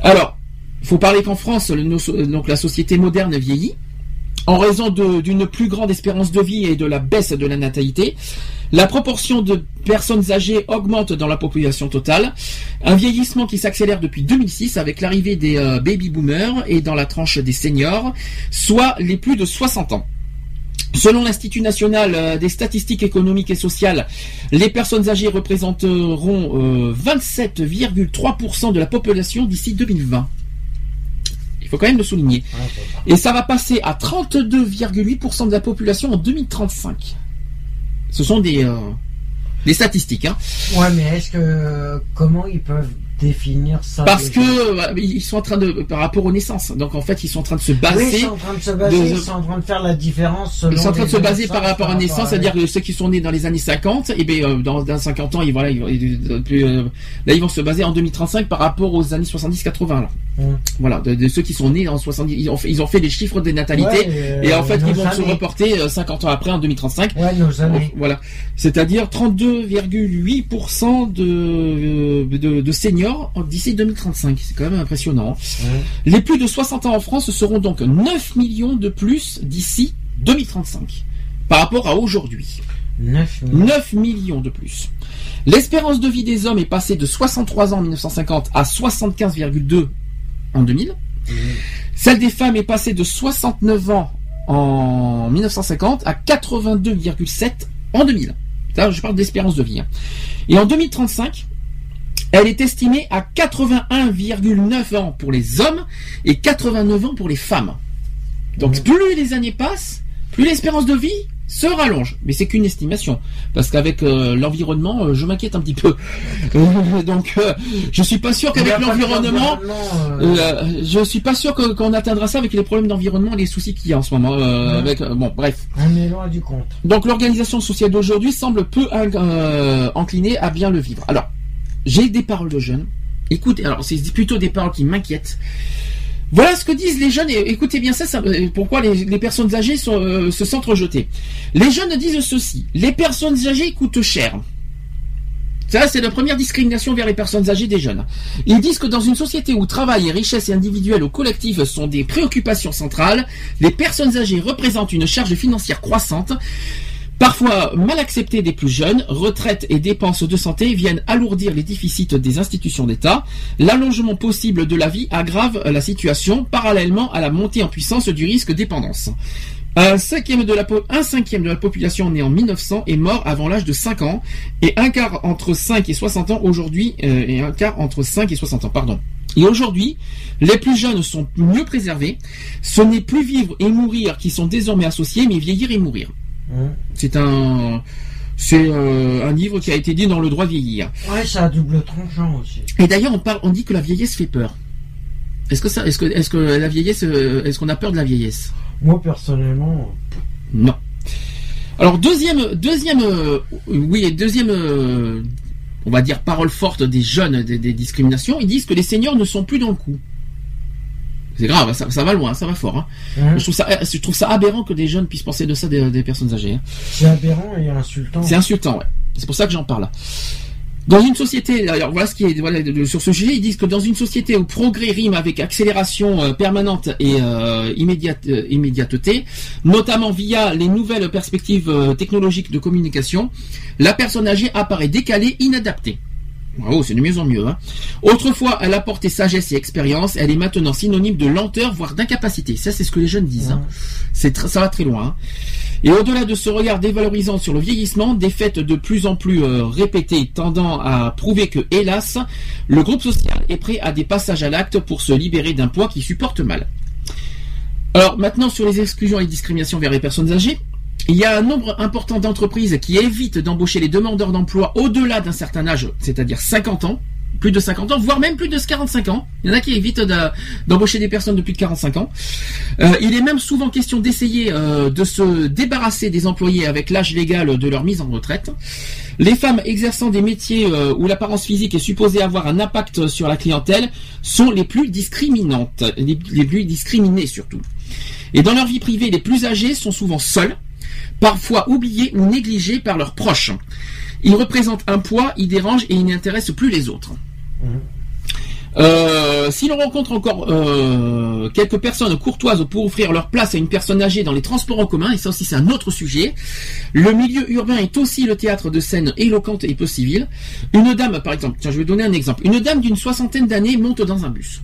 Alors faut parler qu'en France donc la société moderne vieillit en raison d'une plus grande espérance de vie et de la baisse de la natalité, la proportion de personnes âgées augmente dans la population totale. Un vieillissement qui s'accélère depuis 2006 avec l'arrivée des euh, baby boomers et dans la tranche des seniors, soit les plus de 60 ans. Selon l'Institut national euh, des statistiques économiques et sociales, les personnes âgées représenteront euh, 27,3% de la population d'ici 2020. Faut quand même le souligner. Et ça va passer à 32,8% de la population en 2035. Ce sont des, euh, des statistiques. Hein. Ouais, mais est-ce que comment ils peuvent définir ça Parce déjà que euh, ils sont en train de, par rapport aux naissances, donc en fait ils sont en train de se oui, baser. ils sont en train de se baser, de- ils sont en train de faire la différence. Selon Ils sont en train de les se baser naissances, par rapport à naissance, à- c'est-à-dire que ceux qui sont nés dans les années 50, et bien euh, dans, dans 50 ans, ils, voilà, ils, ils- euh, là ils vont se baser en 2035 par rapport aux années 70-80. là. Hum. Voilà, de, de ceux qui sont nés en 70, ils ont fait, ils ont fait des chiffres de natalité, Ouais, euh, et en fait ils vont se reporter euh, 50 ans après en 2035. Ouais, nos années. Voilà, c'est-à-dire 32,8% de, euh, de, de seniors d'ici 2035. C'est quand même impressionnant. Ouais. Les plus de 60 ans en France seront donc 9 millions de plus d'ici 2035 par rapport à aujourd'hui. 9 millions. 9 millions de plus. L'espérance de vie des hommes est passée de 63 ans en 1950 à 75,2 en 2000. Celle des femmes est passée de 69 ans en 1950 à 82,7 en 2000. Là, je parle d'espérance de vie. hein. Et en 2035, elle est estimée à 81,9 ans pour les hommes et 89 ans pour les femmes. Donc Mhm. plus les années passent, plus l'espérance de vie se rallonge. Mais c'est qu'une estimation. Parce qu'avec euh, l'environnement, euh, je m'inquiète un petit peu. Donc euh, je suis pas sûr qu'avec l'environnement... euh, je suis pas sûr qu'on atteindra ça avec les problèmes d'environnement et les soucis qu'il y a en ce moment. avec, bon, bref. On est loin du compte. Donc l'organisation sociale d'aujourd'hui semble peu inclinée à bien le vivre. Alors, j'ai des paroles de jeunes. Écoutez, alors c'est plutôt des paroles qui m'inquiètent. Voilà ce que disent les jeunes, écoutez bien ça, ça euh, pourquoi les, personnes âgées euh, se sentent rejetées. Les jeunes disent ceci, les personnes âgées coûtent cher. Ça, c'est la première discrimination vers les personnes âgées des jeunes. Ils disent que dans une société où travail et richesse individuelle ou collective sont des préoccupations centrales, les personnes âgées représentent une charge financière croissante, parfois mal acceptée des plus jeunes. Retraites et dépenses de santé viennent alourdir les déficits des institutions d'État. L'allongement possible de la vie aggrave la situation, parallèlement à la montée en puissance du risque dépendance. Un cinquième, de la un cinquième de la population née en 1900 est mort avant l'âge de 5 ans, et un quart entre 5 et 60 ans aujourd'hui, euh, et un quart entre 5 et 60 ans, pardon. Et aujourd'hui, les plus jeunes sont mieux préservés. Ce n'est plus vivre et mourir qui sont désormais associés, mais vieillir et mourir. Hum. C'est un, c'est euh, un livre qui a été dit dans le droit vieillir. Ouais, ça a double tranchant aussi. Et d'ailleurs, on parle, on dit que la vieillesse fait peur. Est-ce que ça, est-ce que, est-ce que la vieillesse, euh, est-ce qu'on a peur de la vieillesse? Moi, personnellement, Non. Alors deuxième, deuxième, euh, oui, deuxième, euh, on va dire parole forte des jeunes des, des discriminations. Ils disent que les seniors ne sont plus dans le coup. C'est grave, ça, ça va loin, ça va fort. hein. hein, Je trouve ça, je trouve ça aberrant que des jeunes puissent penser de ça des, des personnes âgées. hein. c'est aberrant et insultant. C'est insultant, ouais. C'est pour ça que j'en parle. Dans une société, alors voilà ce qui est voilà, sur ce sujet, ils disent que dans une société où progrès rime avec accélération euh, permanente et euh, immédiate, euh, immédiateté, notamment via les nouvelles perspectives technologiques de communication, la personne âgée apparaît décalée, inadaptée. Bravo, c'est de mieux en mieux. Hein. Autrefois, elle apportait sagesse et expérience, elle est maintenant synonyme de lenteur, voire d'incapacité. Ça, c'est ce que les jeunes disent. hein. C'est ça va très loin. hein. Et au-delà de ce regard dévalorisant sur le vieillissement, des faits de plus en plus euh, répétés tendant à prouver que, hélas, le groupe social est prêt à des passages à l'acte pour se libérer d'un poids qui supporte mal. Alors maintenant sur les exclusions et discriminations vers les personnes âgées, il y a un nombre important d'entreprises qui évitent d'embaucher les demandeurs d'emploi au-delà d'un certain âge, c'est-à-dire 50 ans, plus de 50 ans, voire même plus de 45 ans. Il y en a qui évitent de- d'embaucher des personnes de plus de 45 ans. Euh, il est même souvent question d'essayer euh, de se débarrasser des employés avec l'âge légal de leur mise en retraite. Les femmes exerçant des métiers euh, où l'apparence physique est supposée avoir un impact sur la clientèle sont les plus discriminantes, les, les plus discriminées surtout. Et dans leur vie privée, les plus âgés sont souvent seuls, parfois oubliés ou négligés par leurs proches. Ils représentent un poids, ils dérangent et ils n'intéressent plus les autres. Euh, si l'on rencontre encore euh, quelques personnes courtoises pour offrir leur place à une personne âgée dans les transports en commun, et ça aussi c'est un autre sujet, le milieu urbain est aussi le théâtre de scènes éloquentes et peu civiles. Une dame, par exemple, tiens, je vais donner un exemple. Une dame d'une soixantaine d'années monte dans un bus.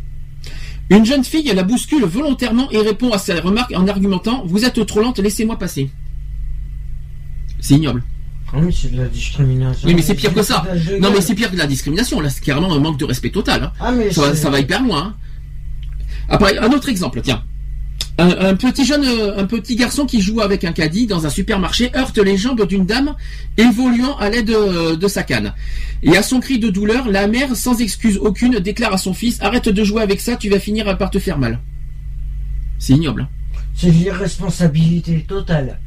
Une jeune fille la bouscule volontairement et répond à sa remarque en argumentant Vous êtes trop lente, laissez-moi passer. C'est ignoble. Ah oui, c'est de la discrimination. Oui, mais c'est pire que ça. Non, mais c'est pire que la discrimination. Là, c'est carrément un manque de respect total. hein. Ah, mais Ça va, ça va hyper loin. hein. Après, un autre exemple, tiens. Un, un petit jeune, euh, un petit garçon qui joue avec un caddie dans un supermarché heurte les jambes d'une dame évoluant à l'aide de, de sa canne. Et à son cri de douleur, la mère, sans excuse aucune, déclare à son fils Arrête de jouer avec ça, tu vas finir par te faire mal. C'est ignoble. hein. C'est l'irresponsabilité totale.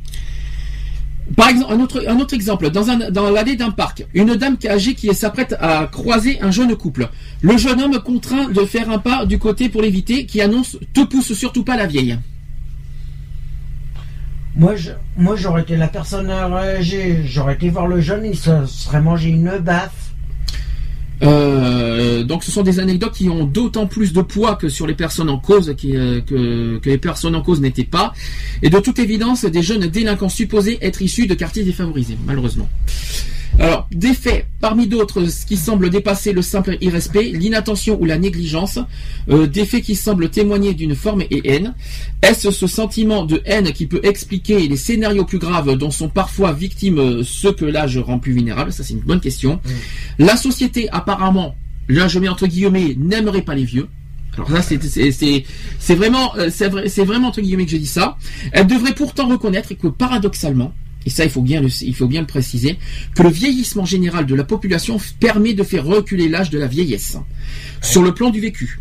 Par exemple, un autre, exemple, dans, l'allée d'un parc, une dame âgée qui s'apprête à croiser un jeune couple. Le jeune homme contraint de faire un pas du côté pour l'éviter, qui annonce « Te pousse surtout pas la vieille Moi, moi, j'aurais été la personne âgée, j'aurais été voir le jeune, il se serait mangé une baffe. Euh, donc ce sont des anecdotes qui ont d'autant plus de poids que sur les personnes en cause euh, que les personnes en cause n'étaient pas. Et de toute évidence, des jeunes délinquants supposés être issus de quartiers défavorisés, malheureusement. Alors, des faits, parmi d'autres, ce qui semble dépasser le simple irrespect, l'inattention ou la négligence, euh, des faits qui semblent témoigner d'une forme et haine. Est-ce ce sentiment de haine qui peut expliquer les scénarios plus graves dont sont parfois victimes euh, ceux que l'âge rend plus vulnérables? Ça, c'est une bonne question. La société, apparemment, là je mets entre guillemets, n'aimerait pas les vieux. Alors là, c'est vraiment, euh, c'est vrai, c'est vraiment entre guillemets que je dis ça. Elle devrait pourtant reconnaître que paradoxalement, et ça il faut bien le, il faut bien le préciser, que le vieillissement général de la population permet de faire reculer l'âge de la vieillesse sur le plan du vécu.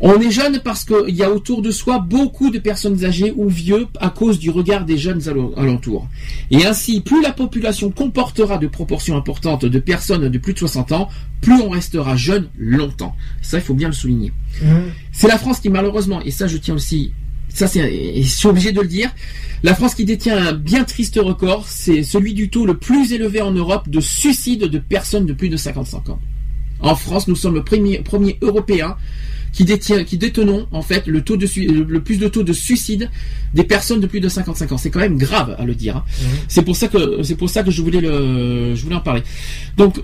On est jeune parce qu'il y a autour de soi beaucoup de personnes âgées ou vieux à cause du regard des jeunes alentours. Et ainsi, plus la population comportera de proportions importantes de personnes de plus de 60 ans, plus on restera jeune longtemps. Ça, il faut bien le souligner. Mhm. C'est la France qui malheureusement, et ça je tiens aussi, ça c'est, je suis obligé de le dire, la France qui détient un bien triste record, c'est celui du taux le plus élevé en Europe de suicide de personnes de plus de 55 ans. En France, nous sommes le premier, premier européen qui détient, qui détenons en fait le taux de le plus de taux de suicide des personnes de plus de 55 ans. C'est quand même grave à le dire. hein. C'est pour ça que c'est pour ça que je voulais le, je voulais en parler. Donc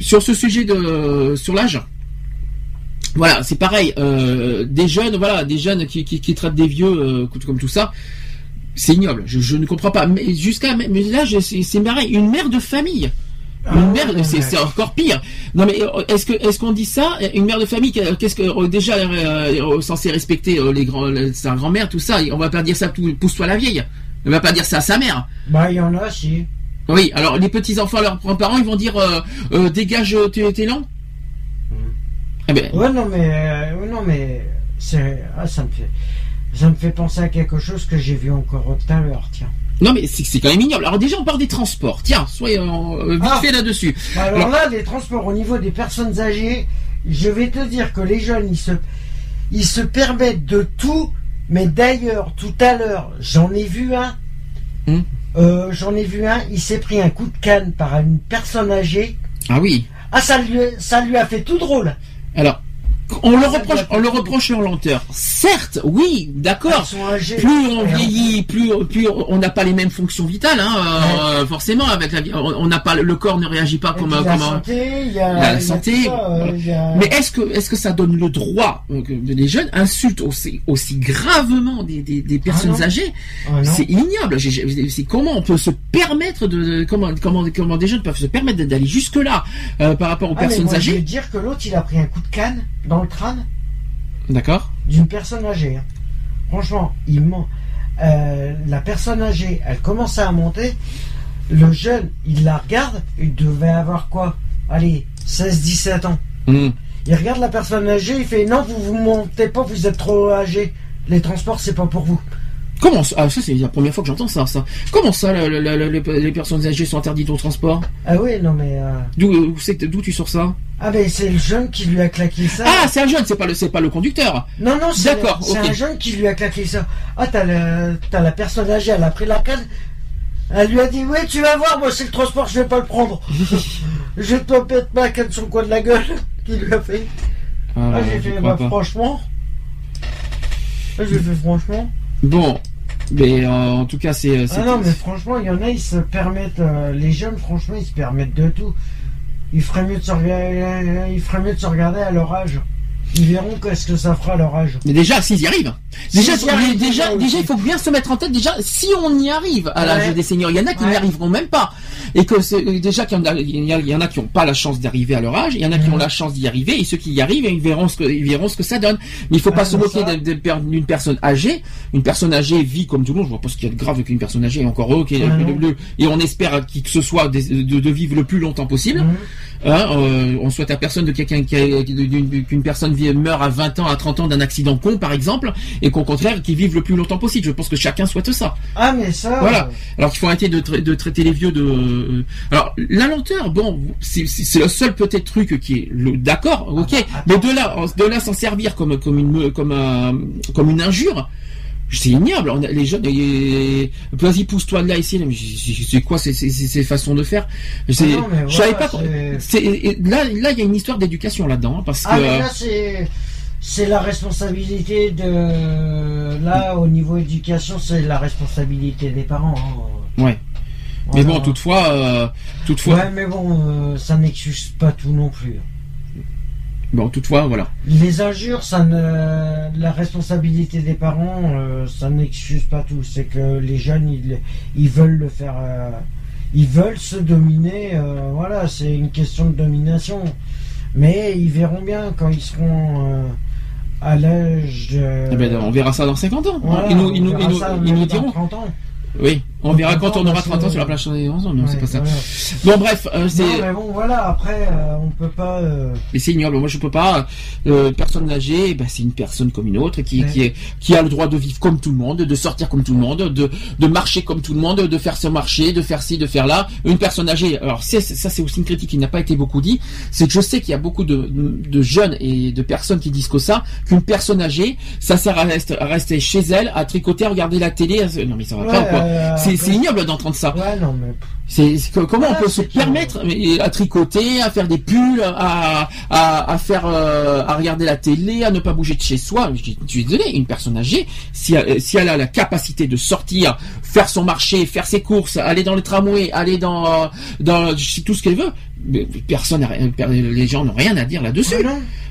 sur ce sujet de sur l'âge, voilà, c'est pareil. euh, des jeunes, voilà, des jeunes qui, qui, qui traitent des vieux euh, comme tout ça, c'est ignoble. Je, je ne comprends pas. Mais jusqu'à, mais là, c'est pareil. Une mère de famille. Ah Une mère, c'est encore pire. Non mais euh, est-ce que est-ce qu'on dit ça Une mère de famille, qu'est-ce que déjà euh, censé respecter les grands, sa grand-mère, tout ça. On va pas dire ça. Pousse-toi la vieille. On va pas dire ça à sa mère. Bah, il y en a, si. Oui. Alors les petits enfants, leurs grands-parents, ils vont dire euh, euh, dégage tes, tes langues. Eh ben, Ouais, non, mais, euh, non, mais, c'est, ah, ça me fait, ça me fait penser à quelque chose que j'ai vu encore tout à l'heure, tiens. Non mais c'est quand même ignoble. Alors déjà on parle des transports. Tiens, soyons euh, vite Ah. fait là-dessus. Alors Alors- là, les transports au niveau des personnes âgées, je vais te dire que les jeunes, ils se, ils se permettent de tout, mais d'ailleurs, tout à l'heure, j'en ai vu un, Hmm. euh, j'en ai vu un, il s'est pris un coup de canne par une personne âgée. Ah oui. Ah, ça lui, ça lui a fait tout drôle. Alors on le Ça reproche, on le reproche en lenteur. Certes, oui, d'accord. Plus on Et vieillit, plus, plus on n'a pas les mêmes fonctions vitales, hein, euh, forcément. Avec la, vie- on on n'a pas le corps ne réagit pas Et comme la santé, il y a, la santé, euh, Mais est-ce que est-ce que ça donne le droit euh, que les jeunes insultent aussi aussi gravement des, des, des personnes âgées? Ah. C'est ignoble. C'est comment on peut se permettre de comment comment comment des jeunes peuvent se permettre d'aller jusque là par rapport aux Ah, mais personnes moi, Je âgées? dire que l'autre, il a pris un coup de canne dans le crâne D'accord. d'une personne âgée. hein. Franchement, il ment. Euh, la personne âgée, elle commence à monter. Le jeune, il la regarde. Il devait avoir quoi? Allez, 16-17 ans. Hmm. Il regarde la personne âgée. Il fait Non, vous vous montez pas, vous êtes trop âgé. Les transports, c'est pas pour vous. Comment ça? Ah, Ça c'est la première fois que j'entends ça. Ça. Comment ça le- le- le- le- les personnes âgées sont interdites au transport? Ah oui, non, mais. euh, D'où euh, d'où tu sors ça? Ah, mais c'est le jeune qui lui a claqué ça. Ah, c'est un jeune, c'est pas le c'est pas le conducteur. Non, non, c'est D'accord, c'est ok. un jeune qui lui a claqué ça. Ah, t'as la, t'as la personne âgée, elle a pris la canne. Elle lui a dit, oui, tu vas voir, moi, c'est le transport, je vais pas le prendre. je te mettre ma canne sur le coin de la gueule. Qui lui a fait? Ah, Ah, j'ai je fait, bah, franchement. Ah, j'ai fait, franchement. Bon, mais euh, en tout cas c'est. c'est- Ah non, mais franchement, il y en a, ils se permettent, euh, les jeunes, franchement, ils se permettent de tout. Ils feraient mieux de se regarder, mieux de se regarder à leur âge. Ils verront qu'est-ce que ça fera à leur âge. Mais déjà, s'ils y arrivent. Déjà, déjà, déjà il faut bien se mettre en tête. Déjà, si on y arrive à l'âge Ouais. des seniors, il y en a qui n'y arriveront même pas. Et que c'est déjà qu'il y en a, il y a- il y en a qui n'ont pas la chance d'arriver à leur âge. Il y en a qui ont la chance d'y arriver. Et ceux qui y arrivent, ils verront ce que, ils verront ce que ça donne. Mais il faut Ouais, pas se moquer d'une personne âgée. Une personne âgée vit comme tout le monde. Je vois pas ce qu'il y a de grave qu'une personne âgée. Encore eux, et on espère qui que ce soit de, de vivre le plus longtemps possible. Hein, euh, on souhaite à personne de quelqu'un qui a- d'une- qu'une personne vie- meure à 20 ans, à 30 ans d'un accident con, par exemple, et qu'au contraire, qu'il vive le plus longtemps possible. Je pense que chacun souhaite ça. Ah, mais ça. Voilà. euh, Alors qu'il faut arrêter de, tra- de traiter les vieux de. euh, Alors la lenteur, bon, c'est le seul peut-être truc qui est le d'accord, ok. Ah bah, Mais de là, de là s'en servir comme comme une comme un- comme une injure. C'est ignoble. On a- les jeunes, vas-y, pousse-toi de là ici. C'est quoi ces, ces, ces façons de faire? Ah non, mais Je savais voilà, pas. Là, là, il y a une histoire d'éducation là-dedans, hein, parce que. Ah, mais là, c'est. C'est la responsabilité de. Là, au niveau éducation, c'est la responsabilité des parents. hein. ouais. Mais bon, toutefois, euh, toutefois, Ouais, mais bon, euh, ça n'excuse pas tout non plus. Bon, toutefois, voilà. Les injures, ça ne. La responsabilité des parents, euh, ça n'excuse pas tout. C'est que les jeunes, ils, ils veulent le faire. euh, ils veulent se dominer. euh, voilà, c'est une question de domination. Mais ils verront bien quand ils seront à l'âge de. Eh ben, on verra ça dans 50 ans. Voilà, ils nous, ils nous, ils nous, ça ils même nous dans diront. 30 ans. Oui, on verra 30 quand on aura parce 30 ans sur la plage des 11 ans. Non, c'est pas ça. voilà. Bon, bref, euh, c'est. Non, mais bon, voilà, après, euh, on peut pas. euh, Mais c'est ignoble. Moi, je peux pas. Personne âgée, ben, c'est une personne comme une autre qui, Ouais. qui, est, qui a le droit de vivre comme tout le monde, de sortir comme tout le monde, de, de marcher comme tout le monde, de faire ce marché, de faire ci, de faire là. Une personne âgée. Alors, ça, c'est aussi une critique qui n'a pas été beaucoup dit. C'est que je sais qu'il y a beaucoup de, de jeunes et de personnes qui disent que ça, qu'une personne âgée, ça sert à rester, à rester chez elle, à tricoter, à regarder la télé. à Non, mais ça va ouais, pas, quoi. Euh, C'est, ignoble d'entendre ça. Ouais, non, mais. C'est c'est que- comment on peut se permettre mais, à tricoter, à faire des pulls, à à, à faire euh, à regarder la télé, à ne pas bouger de chez soi? Je, suis désolé, une personne âgée, si elle, si elle a la capacité de sortir, faire son marché, faire ses courses, aller dans le tramway, aller dans euh, dans tout ce qu'elle veut, personne, les gens n'ont rien à dire là-dessus.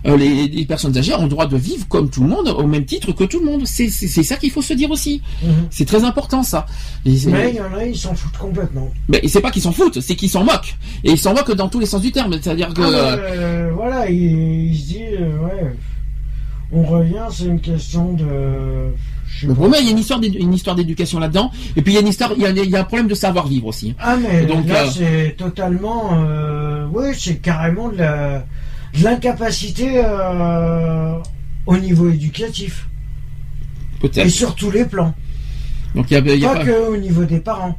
Euh, les, les personnes âgées ont le droit de vivre comme tout le monde, au même titre que tout le monde. C'est ça qu'il faut se dire aussi. Mhm. C'est très important ça. Et Mais il y en a, ils s'en foutent complètement. mais c'est pas qu'ils s'en foutent, c'est qu'ils s'en moquent. Et ils s'en moquent dans tous les sens du terme. C'est-à-dire que... Ah, euh, euh, voilà, il, il se dit, euh, ouais, on revient, c'est une question de. Je moi, il y a une histoire d'édu- une histoire d'éducation là-dedans. Et puis il y a une histoire, il y a, il y a un problème de savoir-vivre aussi. Ah, mais Donc, là, euh, c'est totalement. Euh, oui, c'est carrément de la- de l'incapacité euh, au niveau éducatif. Et Peut-être. sur tous les plans. Donc il y a, il y a Pas pas- que au niveau des parents.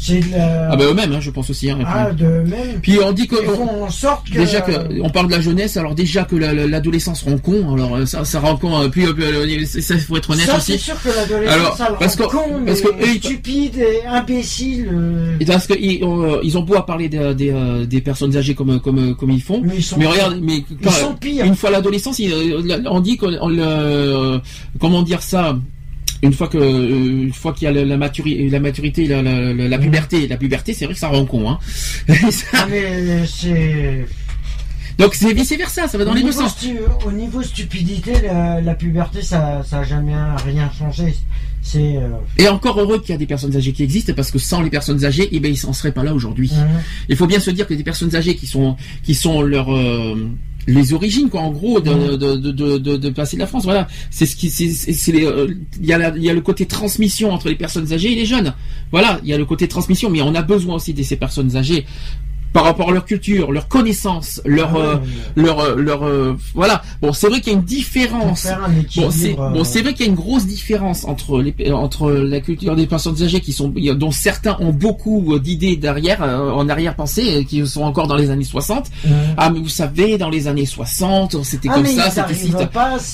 C'est de la. Ah bah eux-mêmes, hein, je pense aussi. hein. Et Ah, de même. Puis on dit que... Ils font en sorte que. Déjà que on parle de la jeunesse, alors déjà que la- la- l'adolescence rend con, alors euh, ça, ça rend con. euh, Puis euh, ça faut être honnête ça, c'est aussi. sûr que l'adolescence, parce rend que- con, parce que ils- stupide et imbécile. euh, Et Parce qu'ils ont, ils ont beau à parler des, des, des personnes âgées comme comme comme ils font. mais ils sont. Mais regarde, mais ils sont pires. une fois l'adolescence, on dit qu'on on le, comment dire ça, une fois que, euh, une fois qu'il y a la, la maturité, la maturité, la, la, puberté, la puberté, c'est vrai que ça rend con, hein. Ah, mais c'est. Donc c'est vice versa, ça va dans au les deux sens. Au niveau stupidité, la, la puberté, ça, ça a jamais rien changé. C'est. euh, Et encore heureux qu'il y a des personnes âgées qui existent, parce que sans les personnes âgées, eh ben ils s'en seraient pas là aujourd'hui. mhm. Il faut bien se dire que des personnes âgées qui sont, qui sont leur euh, les origines quoi en gros de, de, de, de, passer de la France voilà. C'est ce qui c'est c'est- euh, il y a il y a le côté transmission entre les personnes âgées et les jeunes. Voilà il y a le côté transmission mais on a besoin aussi de ces personnes âgées par rapport à leur culture leur connaissance leur Ah euh, leur euh, leur euh, voilà bon c'est vrai qu'il y a une différence Bon, c'est euh, bon, c'est vrai qu'il y a une grosse différence entre les euh, entre la culture des personnes âgées qui sont dont certains ont beaucoup euh, d'idées derrière euh, en arrière-pensée euh, qui sont encore dans les années 60. mhm. Ah mais vous savez dans les années 60, c'était Ah, comme ça, c'était se-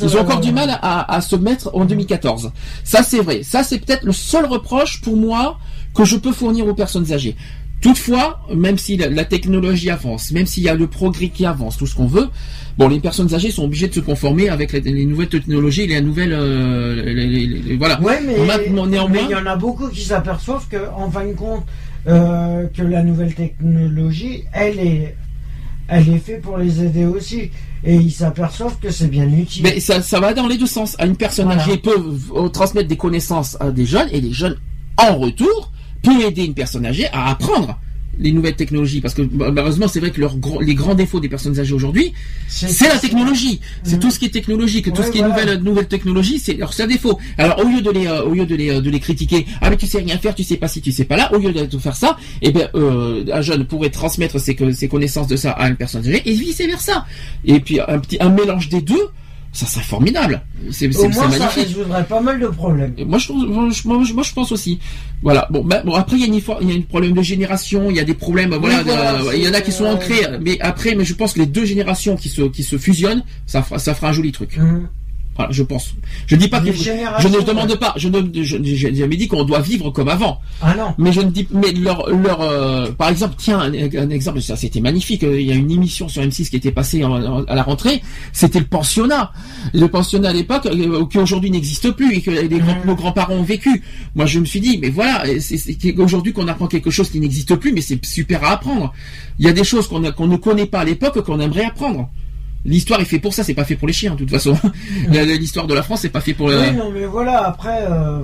Ils ont encore du mal à, à se mettre en 2014. Ça c'est vrai. Ça c'est peut-être le seul reproche pour moi que je peux fournir aux personnes âgées. Toutefois, même si la, la technologie avance, même s'il y a le progrès qui avance, tout ce qu'on veut, bon, les personnes âgées sont obligées de se conformer avec les, les nouvelles technologies, et les nouvelles, euh, les- les- les- voilà. Ouais, mais, néanmoins- mais il y en a beaucoup qui s'aperçoivent que, en fin de compte, euh, que la nouvelle technologie, elle est, elle est faite pour les aider aussi. Et ils s'aperçoivent que c'est bien utile. Mais ça, ça va dans les deux sens. Une personne Voilà. âgée peut euh, transmettre des connaissances à des jeunes et les jeunes, en retour, peut aider une personne âgée à apprendre les nouvelles technologies. Parce que bah, malheureusement, c'est vrai que leur gros- les grands défauts des personnes âgées aujourd'hui, c'est la technologie. C'est Mhm. tout ce qui est technologique, tout Ouais, ce qui est nouvelle, nouvelle technologie, c'est leur seul défaut. Alors au lieu de les, euh, au lieu de les, euh, de les critiquer, ah mais tu sais rien faire, tu sais pas si tu sais pas là, au lieu de tout faire ça, eh ben euh, un jeune pourrait transmettre ses, ses connaissances de ça à une personne âgée et vice versa. Et puis un petit un mélange des deux, ça serait formidable. C'est moins, ça magnifique. résoudrait pas mal de problèmes. Moi je, trouve- moi, je- moi, je- moi, je pense aussi. Voilà. Bon, ben, bon après il y a une il y a un problème de génération, il y a des problèmes. Voilà, voilà, euh, il y en a qui sont ancrés. Mais après, mais je pense que les deux générations qui se qui se fusionnent, ça fera ça fera un joli truc. Mhm. Voilà, je pense. Je dis pas que je ne demande pas. Je ne, j'ai jamais dit qu'on doit vivre comme avant. Ah non. Mais je ne dis, mais leur, leur, euh, par exemple, tiens, un, exemple, ça c'était magnifique. Il y a une émission sur M6 qui était passée à la rentrée. C'était le pensionnat. Le pensionnat à l'époque, euh, qui aujourd'hui n'existe plus et que les, mmh. nos grands-parents ont vécu. Moi, je me suis dit, mais voilà, c'est aujourd'hui qu'on apprend quelque chose qui n'existe plus, mais c'est super à apprendre. Il y a des choses qu'on qu'on ne connaît pas à l'époque qu'on aimerait apprendre. L'histoire est fait pour ça, c'est pas fait pour les chiens de toute façon. L'histoire de la France, c'est pas fait pour. Oui, non, mais voilà, après. Euh,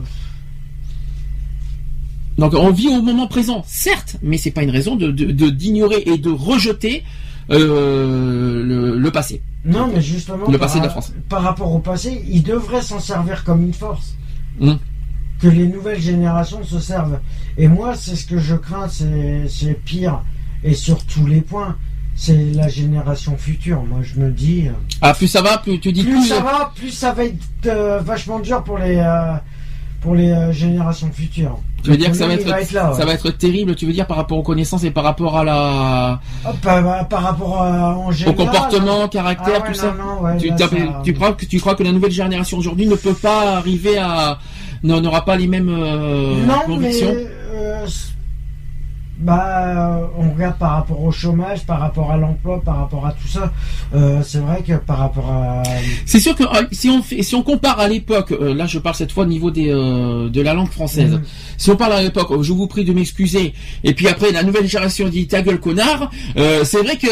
Donc on vit au moment présent, certes, mais c'est pas une raison de d'ignorer et de rejeter euh, le, passé. Non, mais justement. Le passé de la France. Par rapport au passé, ils devraient s'en servir comme une force. Hum. Que les nouvelles générations se servent. Et moi, c'est ce que je crains, c'est pire. Et sur tous les points c'est la génération future. Moi, je me dis. Euh, ah, plus ça va, plus tu dis plus. ça va, plus ça va être euh, vachement dur pour les euh, pour les générations futures. Tu veux dire que ça va être, ça va être terrible. Tu veux dire par rapport aux connaissances et par rapport à la. Oh, par, rapport à, en général, au comportement, caractère, ah tout ça. tu, tu, crois que tu crois que la nouvelle génération aujourd'hui ne peut pas arriver à n'aura pas les mêmes non, convictions. Mais, bah, on regarde par rapport au chômage, par rapport à l'emploi, par rapport à tout ça. Euh, c'est vrai que par rapport à. C'est sûr que euh, si on fait, si on compare à l'époque, euh, là je parle cette fois au niveau des de la langue française. Mm. Si on parle à l'époque, je vous prie de m'excuser. Et puis après la nouvelle génération dit ta gueule connard. c'est vrai que.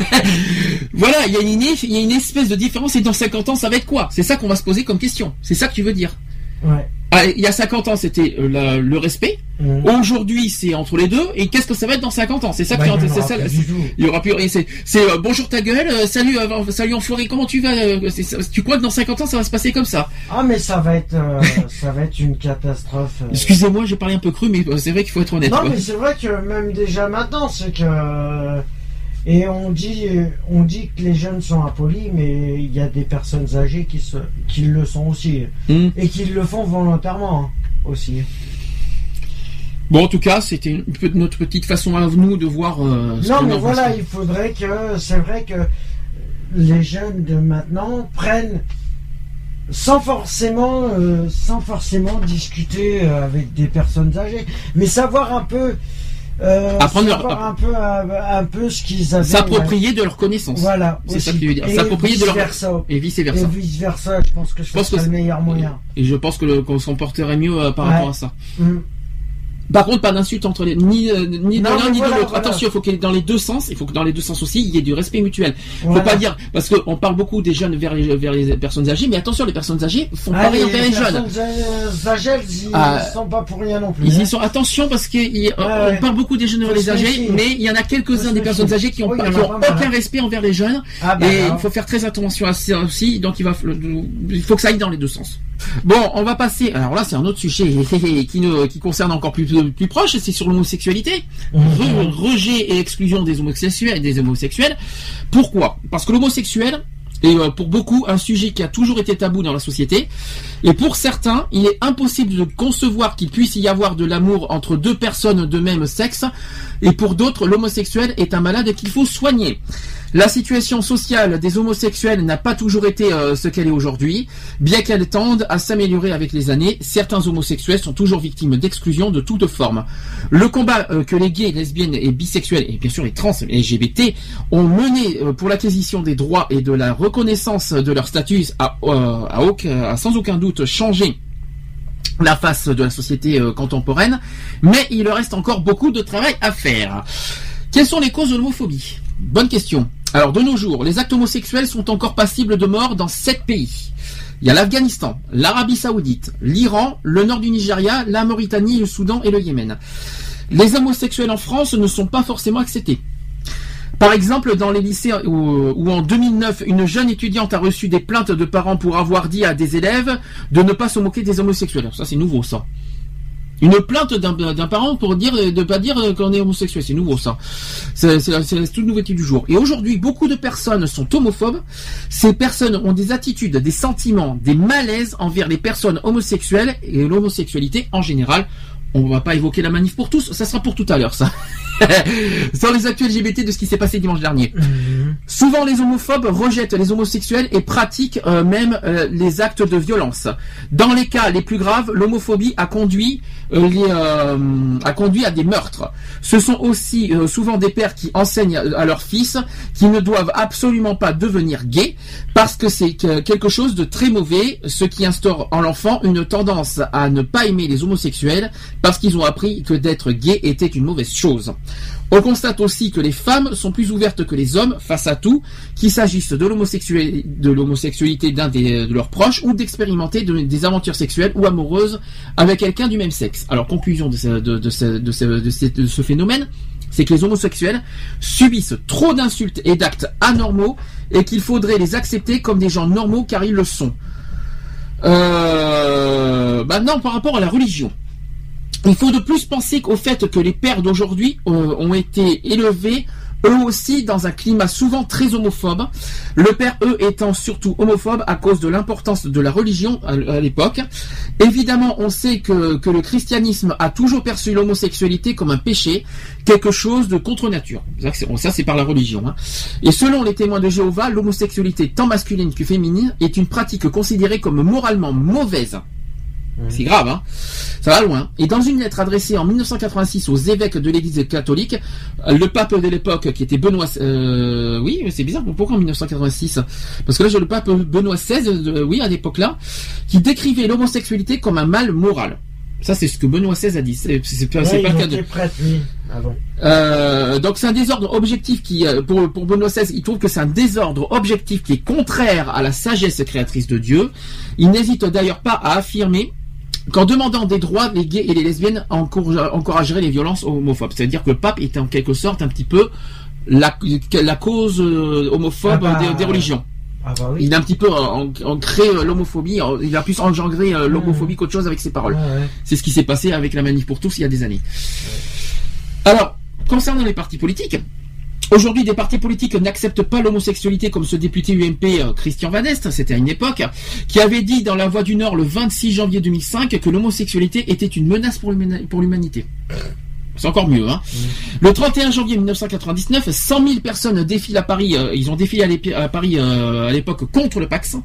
voilà, il y, a une, il y a une espèce de différence et dans 50 ans, ça va être quoi? C'est ça qu'on va se poser comme question. C'est ça que tu veux dire? Ouais. Ah, il y a 50 ans, c'était euh, le respect. Mmh. Aujourd'hui, c'est entre les deux. Et qu'est-ce que ça va être dans 50 ans? C'est ça bah, qui c'est ça. Il y aura plus rien. C'est, euh, bonjour ta gueule, euh, salut, salut enfoiré, comment tu vas Tu crois que dans 50 ans, ça va se passer comme ça? Ah, mais ça va être, ça va être une catastrophe. Excusez-moi, j'ai parlé un peu cru, mais c'est vrai qu'il faut être honnête. Non, mais c'est vrai que même déjà maintenant, c'est que et on dit, on dit que les jeunes sont impolis, mais il y a des personnes âgées qui, se, qui le sont aussi. Hmm. Et qui le font volontairement hein, aussi. Bon, en tout cas, c'était notre petite façon à nous de voir. Euh, non, mais voilà, il faudrait que. C'est vrai que les jeunes de maintenant prennent sans forcément, euh, sans forcément discuter euh, avec des personnes âgées, mais savoir un peu euh, apprendre un peu un, peu ce qu'ils avaient s'approprier de leur connaissance. Voilà c'est ça que tu veux dire. S'approprier de leur versa. et vice versa et vice versa je pense que je pense que c'est le meilleur moyen. Et je pense que qu'on s'en porterait mieux euh, par rapport à ça. Mm. Par contre, pas d'insulte entre les ni euh, ni de l'un ni de l'autre. Attention, il faut qu'il y ait dans les deux sens. Il faut que dans les deux sens aussi, il y ait du respect mutuel. Faut pas dire parce qu'on parle beaucoup des jeunes vers les vers les personnes âgées, mais attention, les personnes âgées font ah, pareil envers les jeunes. Les âgées, ils ah, sont pas pour rien non plus. Ils y hein. sont. Attention parce qu'on parle beaucoup des jeunes vers les âgés, mais il y en a quelques-uns des personnes âgées qui ont, aucun hein. respect envers les jeunes. Ah, bah, et il faut faire très attention à ça aussi. Donc il va, il faut que ça aille dans les deux sens. Bon, on va passer. Alors là, c'est un autre sujet qui, ne, qui concerne encore plus, plus proche, c'est sur l'homosexualité. Mhm. rejet et exclusion des homosexuels. Des homosexuels. Pourquoi? Parce que l'homosexuel est euh, pour beaucoup un sujet qui a toujours été tabou dans la société. Et pour certains, il est impossible de concevoir qu'il puisse y avoir de l'amour entre deux personnes de même sexe. Et pour d'autres, l'homosexuel est un malade qu'il faut soigner. La situation sociale des homosexuels n'a pas toujours été euh, ce qu'elle est aujourd'hui. Bien qu'elle tende à s'améliorer avec les années, certains homosexuels sont toujours victimes d'exclusion de toutes formes. Le combat euh, que les gays, lesbiennes et bisexuels, et bien sûr les trans et LGBT, ont mené euh, pour l'acquisition des droits et de la reconnaissance de leur statut a, sans aucun doute changé la face de la société contemporaine, mais il reste encore beaucoup de travail à faire. Quelles sont les causes de l'homophobie? Bonne question. Alors de nos jours, les actes homosexuels sont encore passibles de mort dans sept pays. Il y a l'Afghanistan, l'Arabie Saoudite, l'Iran, le nord du Nigeria, la Mauritanie, le Soudan et le Yémen. Les homosexuels en France ne sont pas forcément acceptés. Par exemple, dans les lycées où, en 2009, une jeune étudiante a reçu des plaintes de parents pour avoir dit à des élèves de ne pas se moquer des homosexuels. Ça, c'est nouveau, ça. Une plainte d'un parent pour dire de pas dire qu'on est homosexuel, c'est nouveau ça. C'est la toute nouveauté du jour. Et aujourd'hui, beaucoup de personnes sont homophobes. Ces personnes ont des attitudes, des sentiments, des malaises envers les personnes homosexuelles et l'homosexualité en général. On va pas évoquer la manif pour tous, ça sera pour tout à l'heure ça. Sur les actuels LGBT de ce qui s'est passé dimanche dernier. Mhm. Souvent, les homophobes rejettent les homosexuels et pratiquent euh, même euh, les actes de violence. Dans les cas les plus graves, l'homophobie a conduit les, euh, a conduit à des meurtres. Ce sont aussi euh, souvent des pères qui enseignent à, à leurs fils qu'ils ne doivent absolument pas devenir gays parce que c'est que- quelque chose de très mauvais, ce qui instaure en l'enfant une tendance à ne pas aimer les homosexuels parce qu'ils ont appris que d'être gay était une mauvaise chose. On constate aussi que les femmes sont plus ouvertes que les hommes face à tout, qu'il s'agisse de l'homosexualité, d'un de leurs proches ou d'expérimenter de- des aventures sexuelles ou amoureuses avec quelqu'un du même sexe. Alors conclusion de ce, ce phénomène, c'est que les homosexuels subissent trop d'insultes et d'actes anormaux et qu'il faudrait les accepter comme des gens normaux car ils le sont. Euh, maintenant, par rapport à la religion. Il faut de plus penser qu'au fait que les pères d'aujourd'hui euh, ont été élevés eux aussi dans un climat souvent très homophobe. Le père, eux, étant surtout homophobe à cause de l'importance de la religion à, l'époque. Évidemment, on sait que, le christianisme a toujours perçu l'homosexualité comme un péché, quelque chose de contre nature. Ça, c'est- Ça, c'est par la religion. hein. Et selon les témoins de Jéhovah, l'homosexualité tant masculine que féminine est une pratique considérée comme moralement mauvaise. C'est grave, hein Ça va loin. Et dans une lettre adressée en 1986 aux évêques de l'Église catholique, le pape de l'époque, qui était Benoît... Euh, oui, c'est bizarre, pourquoi en 1986 Parce que là, j'ai le pape Benoît XVI, euh, oui, à l'époque-là, qui décrivait l'homosexualité comme un mal moral. Ça, c'est ce que Benoît XVI a dit. C'est c'est pas, Ouais, le cas de... été prêtres, oui. Ah bon. Euh, donc c'est un désordre objectif qui, euh, pour, pour Benoît XVI, il trouve que c'est un désordre objectif qui est contraire à la sagesse créatrice de Dieu. Il n'hésite d'ailleurs pas à affirmer qu'en demandant des droits, les gays et les lesbiennes encourage- encourageraient les violences homophobes. C'est-à-dire que le pape est en quelque sorte un petit peu la, la cause euh, homophobe Ah bah, des, des religions. Ah bah oui. Il a un petit peu ancré euh, l'homophobie, en- il a plus engendré euh, l'homophobie qu'autre chose avec ses paroles. Ouais. C'est ce qui s'est passé avec la manif pour tous il y a des années. Alors, concernant les partis politiques, aujourd'hui des partis politiques n'acceptent pas l'homosexualité comme ce député UMP euh, Christian Van Est, c'était à une époque, qui avait dit dans La Voix du Nord le 26 janvier 2005 que l'homosexualité était une menace pour l'humani- pour l'humanité. C'est encore mieux, hein. Le 31 janvier 1999, 100 000 personnes défilent à Paris. euh, ils ont défilé à Paris euh, à l'époque contre le Pax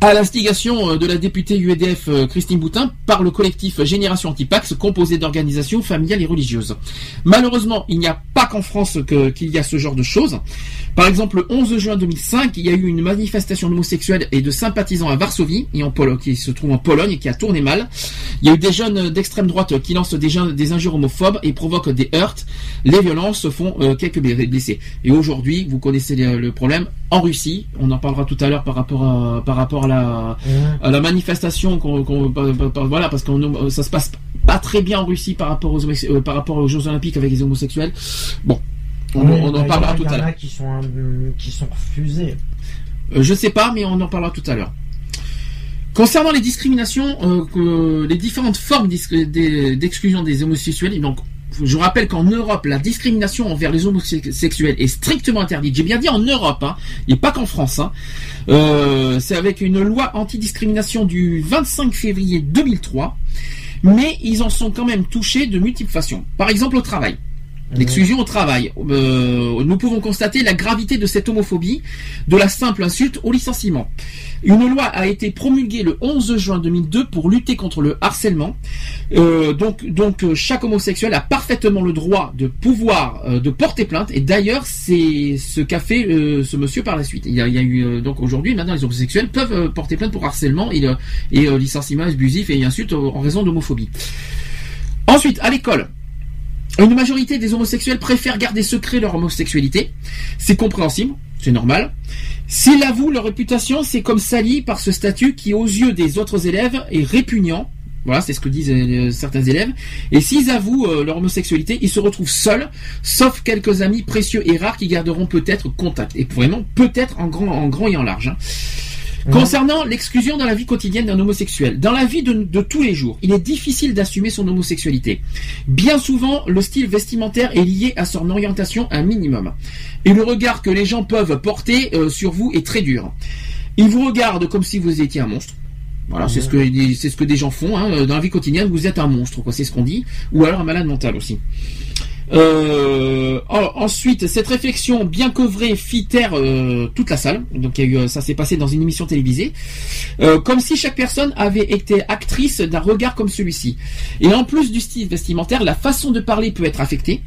à l'instigation euh, de la députée UEDF euh, Christine Boutin par le collectif Génération Antipax composé d'organisations familiales et religieuses. Malheureusement, il n'y a pas qu'en France qu'il y a ce genre de choses. Par exemple, le 11 juin 2005, il y a eu une manifestation d'homosexuels et de sympathisants à Varsovie, et en Polo- qui se trouve en Pologne et qui a tourné mal. Il y a eu des jeunes d'extrême droite qui lancent des, injures homophobes et provoquent des heurts. Les violences font euh, quelques blessés. Et aujourd'hui, vous connaissez le, le problème, en Russie, on en parlera tout à l'heure par rapport à, par rapport à la, à la manifestation qu'on, qu'on- voilà parce qu'on ça se passe pas très bien en Russie par rapport aux euh, par rapport aux Jeux Olympiques avec les homosexuels. Bon, on, Ouais, on en parlera tout Il y à en l'heure. a qui sont, qui sont refusés. Euh, je sais pas, mais on en parlera tout à l'heure. Concernant les discriminations, euh, que- les différentes formes d'exclusion des homosexuels, donc je rappelle qu'en Europe, la discrimination envers les homosexuels est strictement interdite. J'ai bien dit en Europe, hein, et pas qu'en France. hein. Euh, C'est avec une loi antidiscrimination du 25 février 2003, mais ils en sont quand même touchés de multiples façons. Par exemple au travail. L'exclusion au travail. Euh, nous pouvons constater la gravité de cette homophobie, de la simple insulte au licenciement. Une loi a été promulguée le 11 juin 2002 pour lutter contre le harcèlement. Euh, donc, donc euh, chaque homosexuel a parfaitement le droit de pouvoir de porter plainte. Et d'ailleurs, c'est ce qu'a fait ce monsieur par la suite. Il y a, eu donc aujourd'hui maintenant les homosexuels peuvent porter plainte pour harcèlement et, et licenciement abusif et insulte en raison d'homophobie. Ensuite, à l'école. Une majorité des homosexuels préfèrent garder secret leur homosexualité. C'est compréhensible, c'est normal. S'ils avouent leur réputation, c'est comme sali par ce statut qui, aux yeux des autres élèves, est répugnant. Voilà, c'est ce que disent euh, certains élèves. Et s'ils avouent euh, leur homosexualité, ils se retrouvent seuls, sauf quelques amis précieux et rares qui garderont peut-être contact. Et vraiment, peut-être en grand, en grand et en large. hein. Concernant l'exclusion dans la vie quotidienne d'un homosexuel, dans la vie de, de tous les jours, il est difficile d'assumer son homosexualité. Bien souvent, le style vestimentaire est lié à son orientation un minimum. Et le regard que les gens peuvent porter euh, sur vous est très dur. Ils vous regardent comme si vous étiez un monstre. Voilà, c'est ce que c'est ce que des gens font hein. dans la vie quotidienne. Vous êtes un monstre, quoi. C'est ce qu'on dit, ou alors un malade mental aussi. Euh, ensuite, cette réflexion, bien vraie, fit taire euh, toute la salle. Donc, il y a eu, ça s'est passé dans une émission télévisée, euh, comme si chaque personne avait été actrice d'un regard comme celui-ci. Et en plus du style vestimentaire, la façon de parler peut être affectée.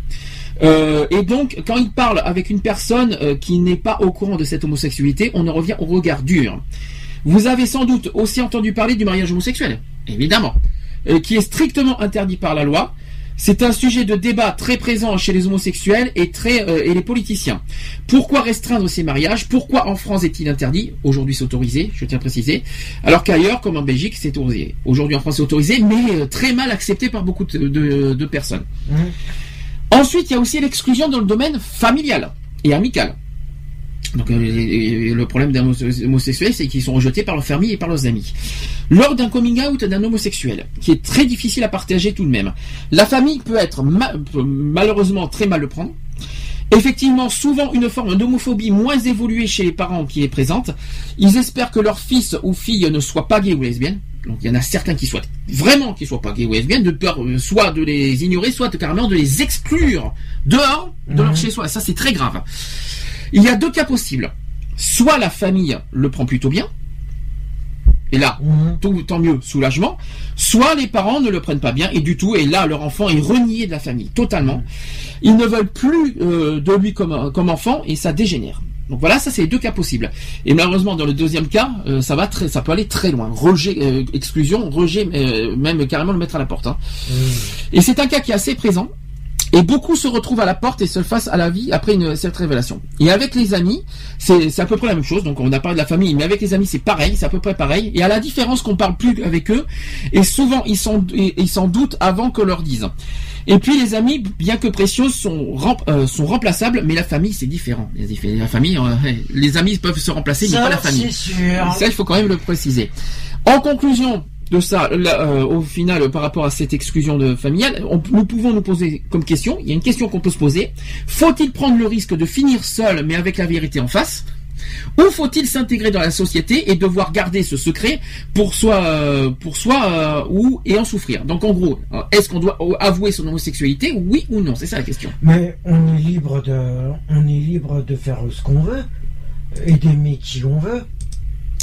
et donc, quand il parle avec une personne qui n'est pas au courant de cette homosexualité, on en revient au regard dur. Vous avez sans doute aussi entendu parler du mariage homosexuel, évidemment, qui est strictement interdit par la loi. C'est un sujet de débat très présent chez les homosexuels et, très, euh, et les politiciens. Pourquoi restreindre ces mariages? Pourquoi en France est-il interdit? Aujourd'hui c'est autorisé, je tiens à préciser. Alors qu'ailleurs, comme en Belgique, c'est autorisé. Aujourd'hui en France c'est autorisé, mais euh, très mal accepté par beaucoup de, personnes. Mmh. Ensuite, il y a aussi l'exclusion dans le domaine familial et amical. Donc euh, le problème des homosexuels, c'est qu'ils sont rejetés par leur famille et par leurs amis. Lors d'un coming out d'un homosexuel, qui est très difficile à partager tout de même, la famille peut être malheureusement très mal le prendre. Effectivement, souvent une forme d'homophobie moins évoluée chez les parents qui est présente. Ils espèrent que leur fils ou fille ne soit pas gay ou lesbienne. Donc il y en a certains qui souhaitent vraiment qu'ils soient pas gay ou lesbiennes, de peur euh, soit de les ignorer, soit carrément de les exclure dehors de leur mmh. chez soi. Ça c'est très grave. Il y a deux cas possibles. Soit la famille le prend plutôt bien, et là, mhm. tout, tant mieux, soulagement. Soit les parents ne le prennent pas bien et du tout, et là, leur enfant est renié de la famille, totalement. Ils ne veulent plus euh, de lui comme, comme enfant et ça dégénère. Donc voilà, ça c'est les deux cas possibles. Et malheureusement, dans le deuxième cas, euh, ça va très, ça peut aller très loin. Rejet, euh, exclusion, rejet, même carrément le mettre à la porte. Hein. Mhm. Et c'est un cas qui est assez présent. Et beaucoup se retrouvent à la porte et se fassent à la vie après une, cette révélation. Et avec les amis, c'est à peu près la même chose. Donc on a parlé de la famille, mais avec les amis c'est pareil, c'est à peu près pareil. Et à la différence qu'on parle plus avec eux, et souvent ils s'en ils s'en doutent avant que leur disent. Et puis les amis, bien que précieux, sont, euh, sont remplaçables, mais la famille c'est différent. La famille, euh, les amis peuvent se remplacer, mais pas la famille. Ça, il faut quand même le préciser. En conclusion, de ça, euh, au final, par rapport à cette exclusion de familiale, nous pouvons nous poser comme question, il y a une question qu'on peut se poser, faut-il prendre le risque de finir seul mais avec la vérité en face ou faut-il s'intégrer dans la société et devoir garder ce secret pour soi, euh, pour soi euh, ou et en souffrir? Donc en gros, est-ce qu'on doit avouer son homosexualité, oui ou non? C'est ça la question. Mais on est libre de, on est libre de faire ce qu'on veut et d'aimer qui l'on veut.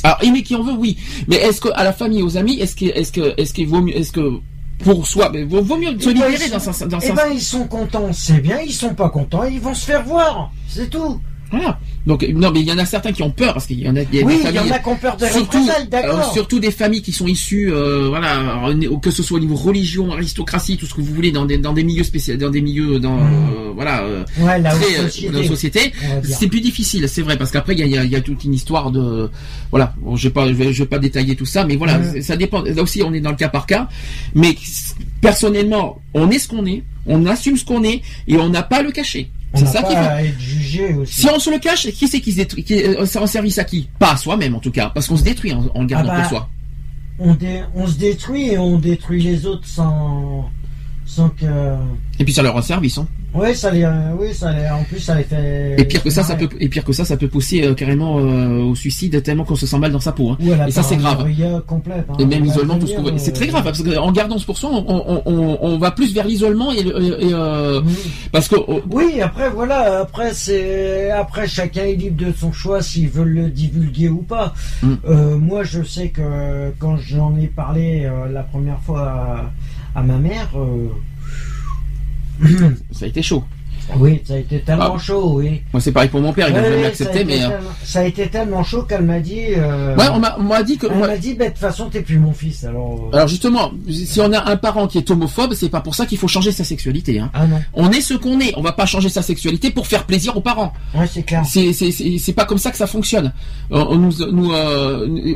Alors aimer qui en veut, oui. Mais est-ce que à la famille, aux amis, est-ce que, est-ce que, est-ce qu'il vaut mieux, est-ce que pour soi, mais vaut, mieux se libérer dans, un, dans Eh ben, ils sont contents, c'est bien. Ils sont pas contents, ils vont se faire voir. C'est tout. Voilà. Donc non, mais il y en a certains qui ont peur parce qu'il y en a, des familles, il y en a qui ont peur de surtout, euh, surtout des familles qui sont issues, euh, voilà, que ce soit au niveau religion, aristocratie, tout ce que vous voulez, dans des dans des milieux spéciaux, dans des milieux, dans mmh. euh, voilà, ouais, très, société, dans la société, c'est plus difficile, c'est vrai, parce qu'après il y a, y a, toute une histoire de, voilà, bon, je vais pas, je vais, je vais, pas détailler tout ça, mais voilà, mmh. ça dépend. Là aussi, on est dans le cas par cas, mais personnellement, on est ce qu'on est, on assume ce qu'on est et on n'a pas le cacher. C'est ça qui fait. Si on se le cache, qui c'est qui se détruit qui, euh, en service à qui? Pas à soi-même en tout cas, parce qu'on se détruit en, en le gardant ah bah, pour soi. On, on se détruit et on détruit les autres sans, sans que. Et puis ça leur rend service. Hein. Oui, ça les, euh, oui, ça les, en plus ça les fait. Et pire que ça, ça peut, et pire que ça, ça peut pousser euh, carrément euh, au suicide tellement qu'on se sent mal dans sa peau. Hein. et ça c'est grave. Complète, hein. Et même l'isolement, tout ce qu'on C'est très grave parce qu'en gardant ce pour soi, on, on, on, va plus vers l'isolement et, et parce que. Oui, après voilà, après c'est, après chacun est libre de son choix s'il veut le divulguer ou pas. Mm. moi, je sais que quand j'en ai parlé la première fois à, ma mère. ça a été chaud. Oui, ça a été tellement ah. chaud, oui. Moi, c'est pareil pour mon père, il a jamais accepté, mais. Euh, ça a été tellement chaud qu'elle m'a dit. Euh, ouais, on m'a dit que. Elle m'a dit, bah, de toute façon, t'es plus mon fils, alors. Euh. Alors, justement, si on a un parent qui est homophobe, c'est pas pour ça qu'il faut changer sa sexualité, hein. Ah non. On est ce qu'on est. On va pas changer sa sexualité pour faire plaisir aux parents. Ouais, c'est clair. C'est pas comme ça que ça fonctionne. On, nous, nous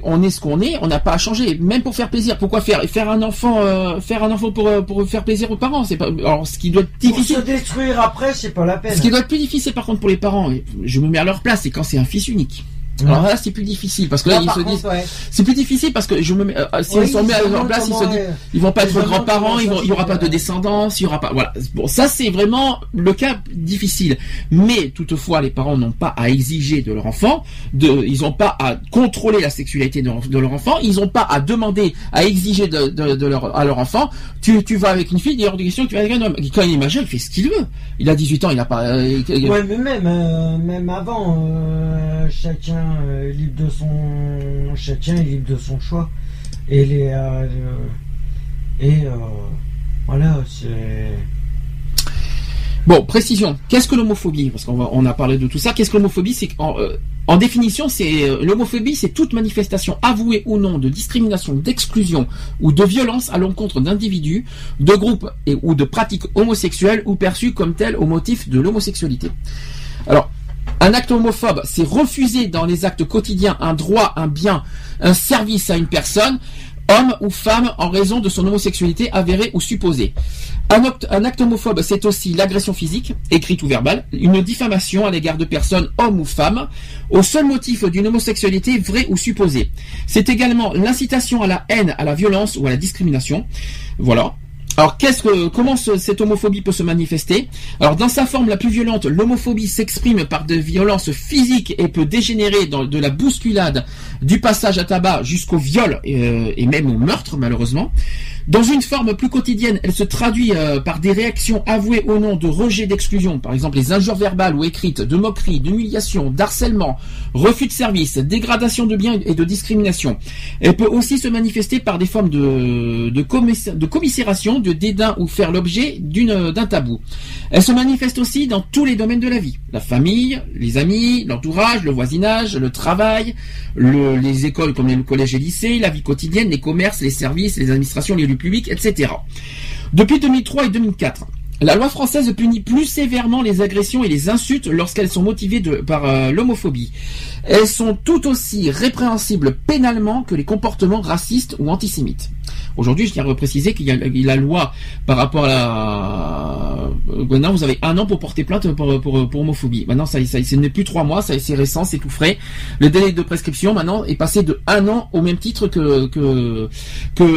on est ce qu'on est, on n'a pas à changer, même pour faire plaisir. Pourquoi faire Faire un enfant, faire un enfant pour, pour faire plaisir aux parents, c'est pas. Alors, ce qui doit être difficile. Pour se détruire après, c'est pas la peine plus difficile par contre pour les parents, je me mets à leur place, c'est quand c'est un fils unique. Alors là, c'est plus difficile parce que là, ils se disent, c'est plus difficile parce que je me mets, euh, si on s'en met en place, ils se disent, ils vont pas être grands-parents, il y aura pas de descendance, il y aura pas, voilà. Bon, ça c'est vraiment le cas difficile. Mais toutefois, les parents n'ont pas à exiger de leur enfant, de, ils n'ont pas à contrôler la sexualité de, leur enfant, ils n'ont pas à demander, à exiger de, de, leur, à leur enfant, tu, tu vas avec une fille, il y a hors de question, tu vas avec un homme. Quand il est majeur, il fait ce qu'il veut. Il a 18 ans, il a pas. Euh, ouais, mais même, euh, même avant, chacun euh, libre de son chacun libre de son choix et les euh, et euh, voilà c'est Bon, précision. Qu'est-ce que l'homophobie? Parce qu'on on a parlé de tout ça. Qu'est-ce que l'homophobie? C'est en, en, définition, c'est l'homophobie, c'est toute manifestation avouée ou non de discrimination, d'exclusion ou de violence à l'encontre d'individus, de groupes et ou de pratiques homosexuelles ou perçues comme telles au motif de l'homosexualité. Alors, un acte homophobe, c'est refuser dans les actes quotidiens un droit, un bien, un service à une personne, homme ou femme, en raison de son homosexualité avérée ou supposée. Un, acte, homophobe, c'est aussi l'agression physique, écrite ou verbale, une diffamation à l'égard de personnes, hommes ou femmes, au seul motif d'une homosexualité vraie ou supposée. C'est également l'incitation à la haine, à la violence ou à la discrimination. Voilà. Alors, qu'est-ce que, comment cette homophobie peut se manifester? Alors, dans sa forme la plus violente, l'homophobie s'exprime par de violences physiques et peut dégénérer dans de la bousculade, du passage à tabac jusqu'au viol euh, et même au meurtre, malheureusement. Dans une forme plus quotidienne, elle se traduit euh, par des réactions avouées au nom de rejet d'exclusion, par exemple les injures verbales ou écrites, de moquerie, d'humiliation, d'harcèlement, refus de service, dégradation de biens et de discrimination. Elle peut aussi se manifester par des formes de, de, de commisération, de dédain ou faire l'objet d'un tabou. Elle se manifeste aussi dans tous les domaines de la vie. La famille, les amis, l'entourage, le voisinage, le travail, les écoles comme les collèges et lycées, la vie quotidienne, les commerces, les services, les administrations, les public, etc. Depuis 2003 et 2004, la loi française punit plus sévèrement les agressions et les insultes lorsqu'elles sont motivées par euh, l'homophobie. Elles sont tout aussi répréhensibles pénalement que les comportements racistes ou antisémites. Aujourd'hui, je tiens à préciser qu'il y a la loi par rapport à la... Maintenant, vous avez un an pour porter plainte pour, homophobie. Maintenant, ça, ce n'est plus trois mois, c'est récent, c'est tout frais. Le délai de prescription, maintenant, est passé de un an au même titre que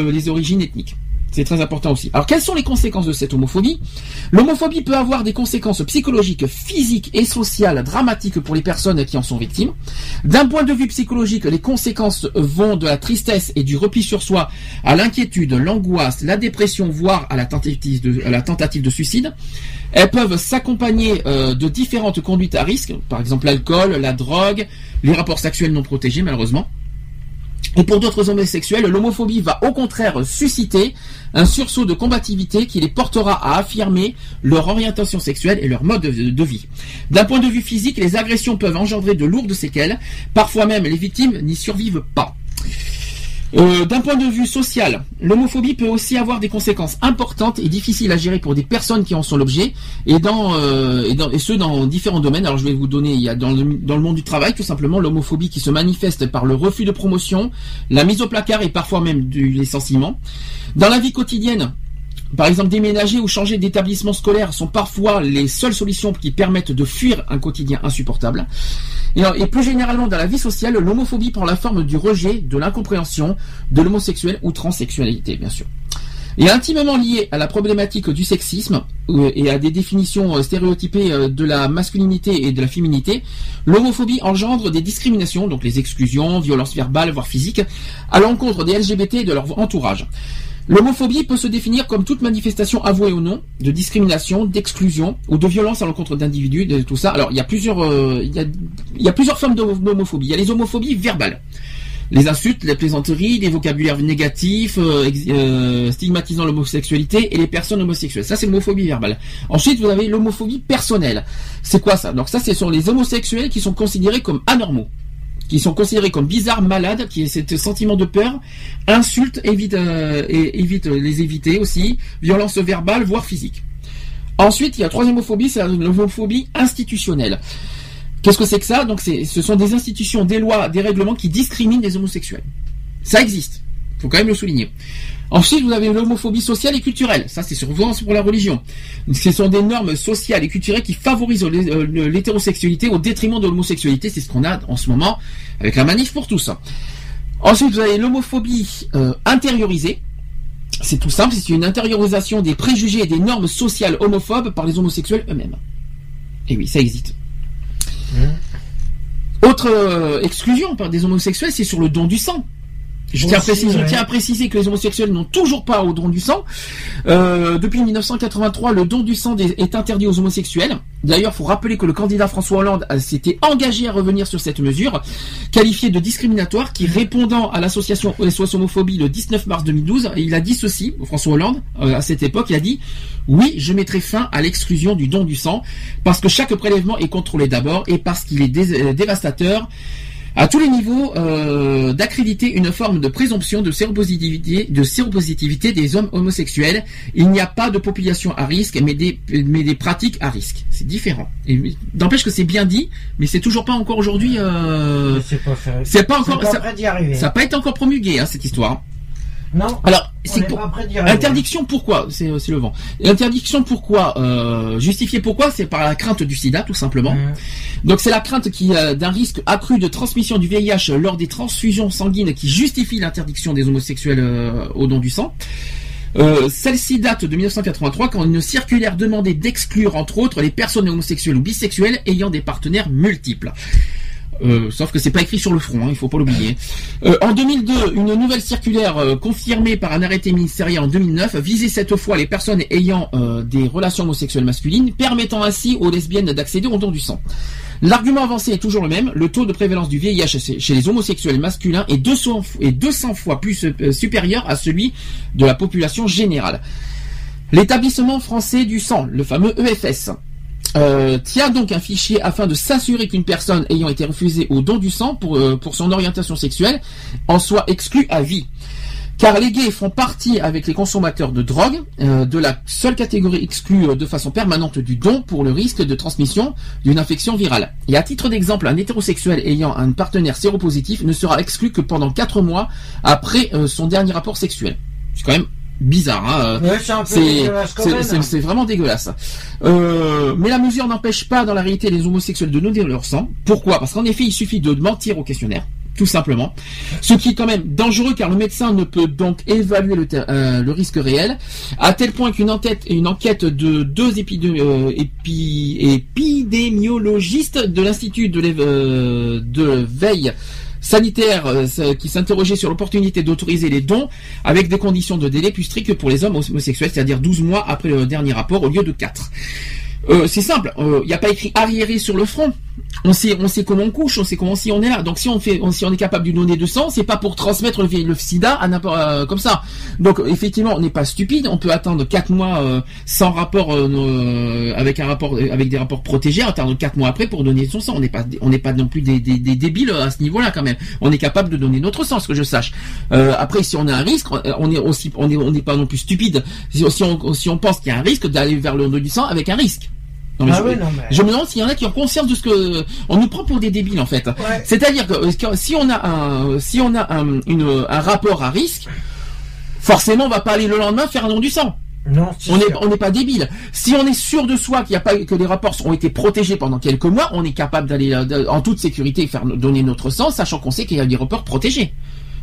les origines ethniques. C'est très important aussi. Alors, quelles sont les conséquences de cette homophobie? L'homophobie peut avoir des conséquences psychologiques, physiques et sociales dramatiques pour les personnes qui en sont victimes. D'un point de vue psychologique, les conséquences vont de la tristesse et du repli sur soi à l'inquiétude, l'angoisse, la dépression, voire à la tentative de, suicide. Elles peuvent s'accompagner euh, de différentes conduites à risque, par exemple l'alcool, la drogue, les rapports sexuels non protégés malheureusement. Et pour d'autres homosexuels, l'homophobie va au contraire susciter un sursaut de combativité qui les portera à affirmer leur orientation sexuelle et leur mode de vie. D'un point de vue physique, les agressions peuvent engendrer de lourdes séquelles, parfois même les victimes n'y survivent pas. Euh, d'un point de vue social, l'homophobie peut aussi avoir des conséquences importantes et difficiles à gérer pour des personnes qui en sont l'objet, euh, et ce dans différents domaines. Alors je vais vous donner, il y a dans le, dans le monde du travail tout simplement l'homophobie qui se manifeste par le refus de promotion, la mise au placard et parfois même du licenciement. Dans la vie quotidienne, par exemple, déménager ou changer d'établissement scolaire sont parfois les seules solutions qui permettent de fuir un quotidien insupportable. Et, plus généralement, dans la vie sociale, l'homophobie prend la forme du rejet, de l'incompréhension, de l'homosexuel ou transsexualité, bien sûr. Et intimement lié à la problématique du sexisme euh, et à des définitions euh, stéréotypées euh, de la masculinité et de la féminité, l'homophobie engendre des discriminations, donc les exclusions, violences verbales, voire physiques, à l'encontre des LGBT et de leur entourage. L'homophobie peut se définir comme toute manifestation avouée ou non de discrimination, d'exclusion ou de violence à l'encontre d'individus, de tout ça. Alors il y a plusieurs, euh, il, y a, plusieurs formes d'homophobie. Il y a les homophobies verbales, les insultes, les plaisanteries, les vocabulaires négatifs, euh, euh, stigmatisant l'homosexualité et les personnes homosexuelles. Ça c'est l'homophobie verbale. Ensuite vous avez l'homophobie personnelle. C'est quoi ça? Donc ça ce sont les homosexuels qui sont considérés comme anormaux qui sont considérés comme bizarres, malades, qui est ce sentiment de peur, insultes, évite, euh, évite les éviter aussi, violence verbale, voire physique. Ensuite, il y a troisième homophobie, c'est l'homophobie institutionnelle. Qu'est-ce que c'est que ça? Donc, ce sont des institutions, des lois, des règlements qui discriminent les homosexuels. Ça existe. Faut quand même le souligner. Ensuite, vous avez l'homophobie sociale et culturelle. Ça, c'est souvent pour la religion. Ce sont des normes sociales et culturelles qui favorisent euh, l'hétérosexualité au détriment de l'homosexualité. C'est ce qu'on a en ce moment avec la manif pour tous. Ensuite, vous avez l'homophobie euh, intériorisée. C'est tout simple, c'est une intériorisation des préjugés et des normes sociales homophobes par les homosexuels eux-mêmes. Et oui, ça existe. Mmh. Autre euh, exclusion par des homosexuels, c'est sur le don du sang. Je tiens, à préciser, que les homosexuels n'ont toujours pas au don du sang. Euh, depuis 1983, le don du sang est interdit aux homosexuels. D'ailleurs, il faut rappeler que le candidat François Hollande s'était engagé à revenir sur cette mesure, qualifiée de discriminatoire, qui répondant à l'association SOS Homophobie le 19 mars 2012, il a dit ceci, François Hollande, euh, à cette époque, il a dit « Oui, je mettrai fin à l'exclusion du don du sang, parce que chaque prélèvement est contrôlé d'abord et parce qu'il est dévastateur » à tous les niveaux euh, d'accréditer une forme de présomption de séropositivité, de séropositivité des hommes homosexuels. Il n'y a pas de population à risque, mais des, mais des pratiques à risque. C'est différent. D'empêche que c'est bien dit, mais c'est toujours pas encore aujourd'hui. Euh, c'est pas, encore. ça n'a pas été encore promulgué hein, cette histoire. Non. Alors, c'est interdiction pourquoi C'est le vent. Interdiction pourquoi euh, Justifier pourquoi C'est par la crainte du SIDA tout simplement. Mmh. Donc c'est la crainte qui euh, d'un risque accru de transmission du VIH lors des transfusions sanguines qui justifie l'interdiction des homosexuels euh, au don du sang. Euh, Celle-ci date de 1983 quand une circulaire demandait d'exclure entre autres les personnes homosexuelles ou bisexuelles ayant des partenaires multiples. Euh, sauf que c'est pas écrit sur le front, hein, il faut pas l'oublier. Euh, en 2002, une nouvelle circulaire euh, confirmée par un arrêté ministériel en 2009 visait cette fois les personnes ayant des relations homosexuelles masculines, permettant ainsi aux lesbiennes d'accéder au don du sang. L'argument avancé est toujours le même, le taux de prévalence du VIH chez les homosexuels masculins est 200, est 200 fois plus supérieur à celui de la population générale. L'établissement français du sang, le fameux EFS, euh, tient donc un fichier afin de s'assurer qu'une personne ayant été refusée au don du sang pour, euh, pour son orientation sexuelle en soit exclue à vie. Car les gays font partie avec les consommateurs de drogue euh, de la seule catégorie exclue de façon permanente du don pour le risque de transmission d'une infection virale. Et à titre d'exemple, un hétérosexuel ayant un partenaire séropositif ne sera exclu que pendant 4 mois après son dernier rapport sexuel. C'est quand même bizarre. Hein. c'est vraiment dégueulasse. Euh, mais la mesure n'empêche pas dans la réalité les homosexuels de donner leur sang. Pourquoi? Parce qu'en effet, il suffit de mentir au questionnaire. Tout simplement. Ce qui est quand même dangereux car le médecin ne peut donc évaluer le, euh, le risque réel, à tel point qu'une enquête, une enquête de deux euh, épidémiologistes de l'Institut de, de veille sanitaire euh, qui s'interrogeait sur l'opportunité d'autoriser les dons avec des conditions de délai plus strictes que pour les hommes homosexuels, c'est-à-dire 12 mois après le dernier rapport au lieu de 4. Euh, c'est simple, il euh, n'y a pas écrit arriéré sur le front. On sait, on sait comment on couche, on sait comment si on est là. Donc si on fait, si on est capable de donner de sang, c'est pas pour transmettre le, le sida à n'importe euh, comme ça. Donc effectivement, on n'est pas stupide. On peut attendre quatre mois sans rapport, avec un rapport, avec des rapports protégés, attendre quatre mois après pour donner son sang. On n'est pas, on n'est pas non plus des, des, débiles à ce niveau-là quand même. On est capable de donner notre sang, ce que je sache. après, si on a un risque, on est aussi, on n'est on n'est pas non plus stupide. Si, on, si on pense qu'il y a un risque d'aller vers le don du sang avec un risque. Ah je, me demande s'il y en a qui ont conscience de ce que on nous prend pour des débiles en fait. C'est-à-dire que, si on a un si on a un, une, un rapport à risque, forcément on va pas aller le lendemain faire un don du sang. Non, on n'est on n'est pas débile. Si on est sûr de soi qu'il y a pas que les rapports ont été protégés pendant quelques mois, on est capable d'aller euh, en toute sécurité faire donner notre sang, sachant qu'on sait qu'il y a des rapports protégés.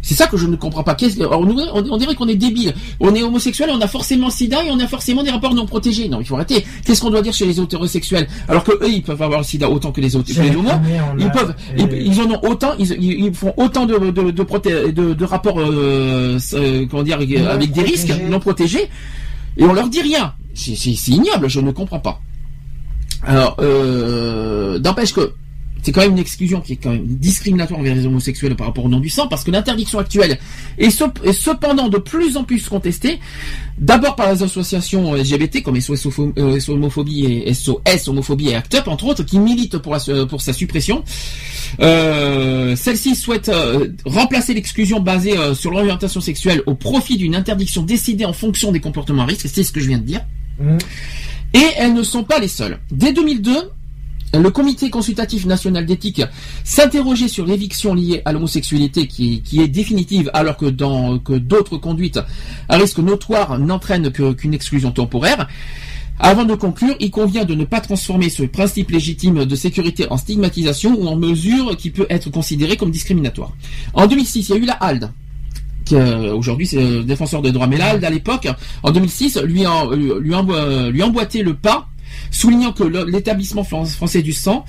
C'est ça que je ne comprends pas. On, on, dirait qu'on est débile. On est homosexuel, on a forcément sida et on a forcément des rapports non protégés. Non, il faut arrêter. Qu'est-ce qu'on doit dire chez les hétérosexuels? Alors que eux, ils peuvent avoir le sida autant que les autres. Les homos, ils peuvent, ils, en ont autant, ils, font autant de de de, de, rapports, euh, euh, comment dire, avec des risques non protégés, et on leur dit rien. C'est ignoble. Je ne comprends pas. Alors, euh, d'empêche que c'est quand même une exclusion qui est quand même discriminatoire envers les homosexuels par rapport au nom du sang, parce que l'interdiction actuelle est, cependant de plus en plus contestée, d'abord par les associations LGBT comme SOS, euh, Homophobie et SOS Homophobie et ACT UP, entre autres, qui militent pour, pour sa suppression. Euh, Celle-ci souhaite euh, remplacer l'exclusion basée euh, sur l'orientation sexuelle au profit d'une interdiction décidée en fonction des comportements à risque, c'est ce que je viens de dire. Mmh. Et elles ne sont pas les seules. Dès 2002, le comité consultatif national d'éthique s'interrogeait sur l'éviction liée à l'homosexualité qui, est définitive alors que dans d'autres conduites à risque notoire n'entraînent qu'une exclusion temporaire. Avant de conclure, il convient de ne pas transformer ce principe légitime de sécurité en stigmatisation ou en mesure qui peut être considérée comme discriminatoire. En 2006, il y a eu la HALD, euh, aujourd'hui c'est le défenseur des droits, mais HALD à l'époque, en 2006, lui, en, lui, lui emboîtait le pas soulignant que l'établissement français du sang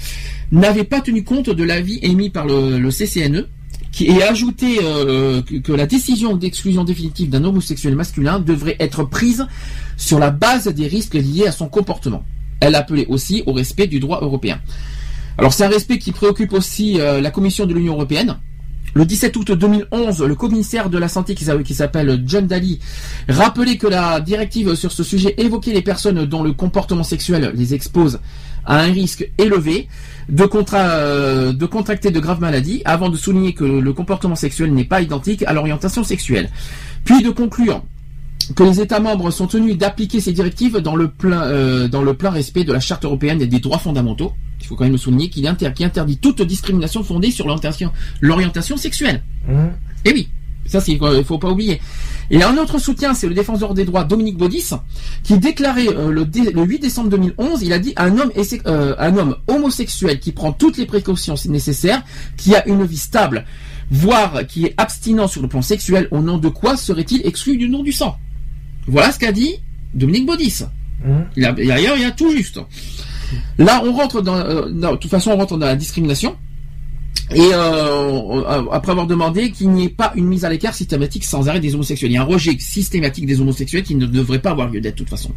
n'avait pas tenu compte de l'avis émis par le, CCNE qui est ajouté euh, que la décision d'exclusion définitive d'un homosexuel masculin devrait être prise sur la base des risques liés à son comportement. Elle appelait aussi au respect du droit européen. Alors c'est un respect qui préoccupe aussi euh, la Commission de l'Union européenne, le 17 août 2011, le commissaire de la santé qui s'appelle John Daly rappelait que la directive sur ce sujet évoquait les personnes dont le comportement sexuel les expose à un risque élevé de, euh, de contracter de graves maladies, avant de souligner que le comportement sexuel n'est pas identique à l'orientation sexuelle. Puis de conclure que les États membres sont tenus d'appliquer ces directives dans le plein, euh, dans le plein respect de la Charte européenne et des droits fondamentaux il faut quand même le souligner, qu'il interdit toute discrimination fondée sur l'orientation sexuelle. Mmh. Et oui, ça c'est il faut pas oublier. Et un autre soutien, c'est le défenseur des droits Dominique Baudis, qui déclarait euh, le, 8 décembre 2011, il a dit un homme, euh, un homme homosexuel qui prend toutes les précautions nécessaires, qui a une vie stable, voire qui est abstinent sur le plan sexuel, au nom de quoi serait-il exclu du nom du sang? Voilà ce qu'a dit Dominique Baudis. Mmh. Il, a, il y a tout juste. Là, on rentre dans, euh, de toute façon, on rentre dans la discrimination. Et euh, après avoir demandé qu'il n'y ait pas une mise à l'écart systématique sans arrêt des homosexuels. Il y a un rejet systématique des homosexuels qui ne devrait pas avoir lieu d'être de toute façon.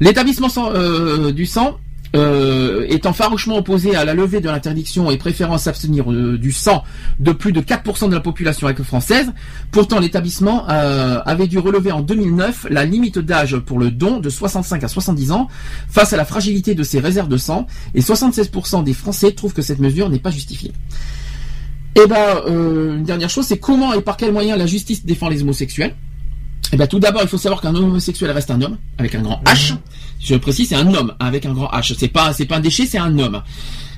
L'établissement euh, du sang euh, étant farouchement opposé à la levée de l'interdiction et préférant s'abstenir euh, du sang de plus de 4% de la population française. Pourtant, l'établissement euh, avait dû relever en 2009 la limite d'âge pour le don de 65 à 70 ans face à la fragilité de ses réserves de sang et 76% des Français trouvent que cette mesure n'est pas justifiée. Et eh ben, une dernière chose, c'est comment et par quels moyens la justice défend les homosexuels? Eh bien, tout d'abord, il faut savoir qu'un homosexuel reste un homme avec un grand H. Je précise, c'est un homme avec un grand H. C'est pas, c'est pas un déchet, c'est un homme.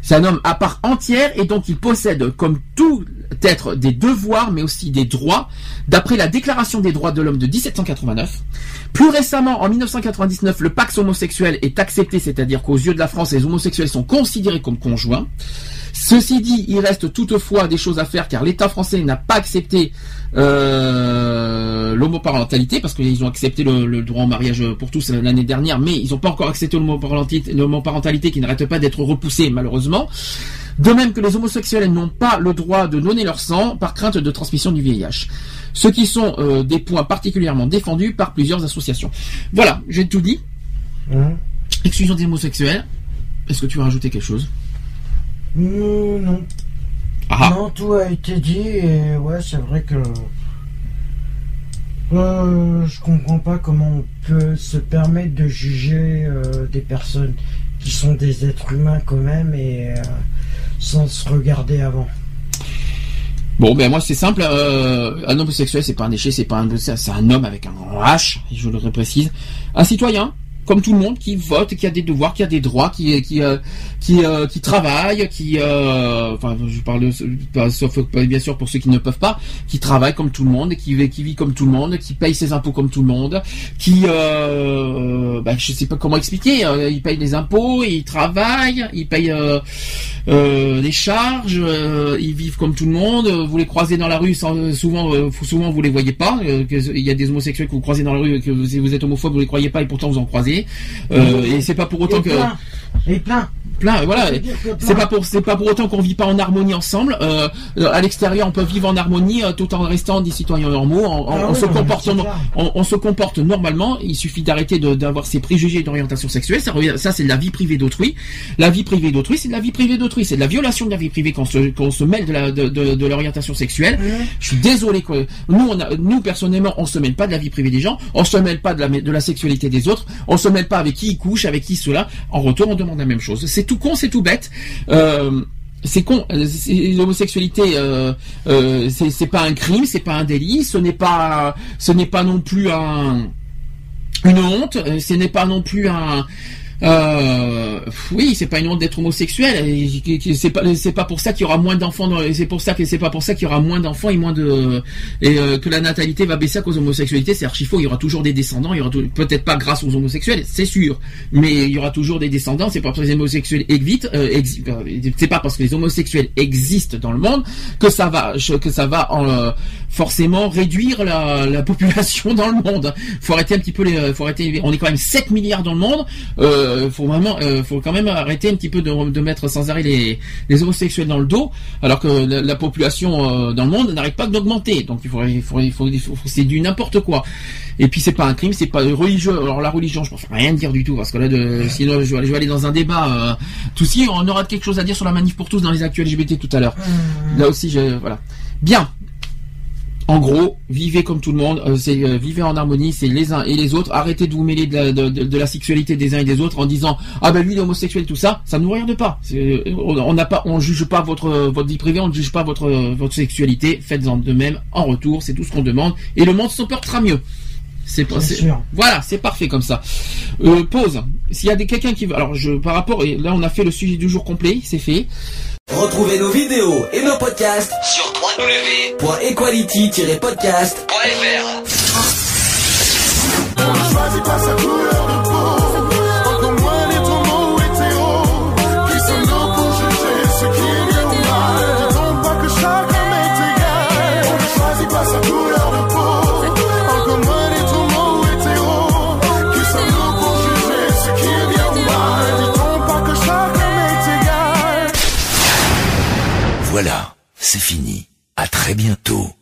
C'est un homme à part entière et donc il possède, comme tout être, des devoirs mais aussi des droits, d'après la Déclaration des droits de l'homme de 1789. Plus récemment, en 1999, le Pax homosexuel est accepté, c'est-à-dire qu'aux yeux de la France, les homosexuels sont considérés comme conjoints. Ceci dit, il reste toutefois des choses à faire car l'État français n'a pas accepté euh, l'homoparentalité parce qu'ils ont accepté le, droit au mariage pour tous l'année dernière, mais ils n'ont pas encore accepté l'homoparentalité qui n'arrête pas d'être repoussée malheureusement. De même que les homosexuels n'ont pas le droit de donner leur sang par crainte de transmission du VIH. Ce qui sont euh, des points particulièrement défendus par plusieurs associations. Voilà, j'ai tout dit. Mmh. Exclusion des homosexuels. Est-ce que tu veux rajouter quelque chose? Non. Ah. Non, tout a été dit et ouais, c'est vrai que. Euh, je comprends pas comment on peut se permettre de juger euh, des personnes qui sont des êtres humains quand même et euh, sans se regarder avant. Bon, ben moi c'est simple. un homosexuel, c'est pas un déchet, c'est pas un, c'est un homme avec un H. Je le précise. Un citoyen, comme tout le monde, qui vote, qui a des devoirs, qui a des droits, qui qui euh, euh, qui travaille, qui euh, enfin je parle bien sûr pour ceux qui ne peuvent pas, qui travaille comme tout le monde, qui vit qui vit comme tout le monde, qui paye ses impôts comme tout le monde, qui euh, bah, je sais pas comment expliquer, il paye des impôts, il travaille, il paye des charges, ils vivent comme tout le monde. Vous les croisez dans la rue, souvent souvent vous les voyez pas. il y a des homosexuels que vous croisez dans la rue, que vous, vous êtes homophobe, vous les croyez pas et pourtant vous en croisez. Euh, et c'est pas pour autant que et plein plein voilà c'est pas pour c'est pas pour autant qu'on vit pas en harmonie ensemble. Euh, à l'extérieur on peut vivre en harmonie euh, tout en restant des citoyens normaux on, ah se comporte on, se comporte normalement. Il suffit d'arrêter d'avoir ses préjugés d'orientation sexuelle. Ça, ça c'est de la vie privée d'autrui. La vie privée d'autrui c'est de la vie privée d'autrui. C'est de la violation de la vie privée quand se qu'on se mêle de la de, de, l'orientation sexuelle. Je suis désolé que nous on a, nous personnellement on se mêle pas de la vie privée des gens. On se mêle pas de la de la sexualité des autres. On se mêle pas avec qui ils couchent avec qui cela. En retour on demande la même chose. C'est tout con, c'est tout bête. Euh, c'est con, l'homosexualité, euh, euh, c'est pas un crime, c'est pas un délit, ce n'est pas, ce n'est pas non plus un, une honte, ce n'est pas non plus un, Euh, oui, c'est pas une honte d'être homosexuel. C'est pas, c'est pas pour ça qu'il y aura moins d'enfants. C'est pour ça que c'est pas pour ça qu'il y aura moins d'enfants et moins de et euh, que la natalité va baisser à cause de l'homosexualité. C'est archi faux. Il y aura toujours des descendants. Il y aura peut-être pas grâce aux homosexuels, c'est sûr, mais il y aura toujours des descendants. C'est pas parce que les homosexuels existent. Euh, euh, c'est pas parce que les homosexuels existent dans le monde que ça va que ça va en, forcément réduire la, la, population dans le monde. Faut arrêter un petit peu les. Faut arrêter. On est quand même 7 milliards dans le monde. Euh, euh, faut vraiment, euh, faut quand même arrêter un petit peu de, de mettre sans arrêt les, les, homosexuels dans le dos, alors que la, population euh, dans le monde n'arrête pas d'augmenter. Donc il faut, il faut, il faut, c'est du n'importe quoi. Et puis c'est pas un crime, c'est pas religieux. Alors la religion, je préfère rien dire du tout parce que là, de, sinon je vais, aller, je vais aller dans un débat. tout si on aura quelque chose à dire sur la manif pour tous dans les actuels LGBT tout à l'heure. Mmh. Là aussi, je, voilà. Bien. En gros, vivez comme tout le monde, euh, c'est euh, vivez en harmonie, c'est les uns et les autres. Arrêtez de vous mêler de la, de, la, sexualité des uns et des autres en disant ah ben lui il est homosexuel tout ça, ça ne nous regarde pas. On n'a pas, on juge pas votre votre vie privée, on ne juge pas votre votre sexualité. Faites-en de même en retour, c'est tout ce qu'on demande et le monde s'en portera mieux. C'est voilà, c'est parfait comme ça. Euh, pause. S'il y a des quelqu'un qui veut, alors je par rapport et là on a fait le sujet du jour complet, c'est fait. Retrouvez nos vidéos et nos podcasts sur www.equality-podcast.fr. Voilà, c'est fini. À très bientôt.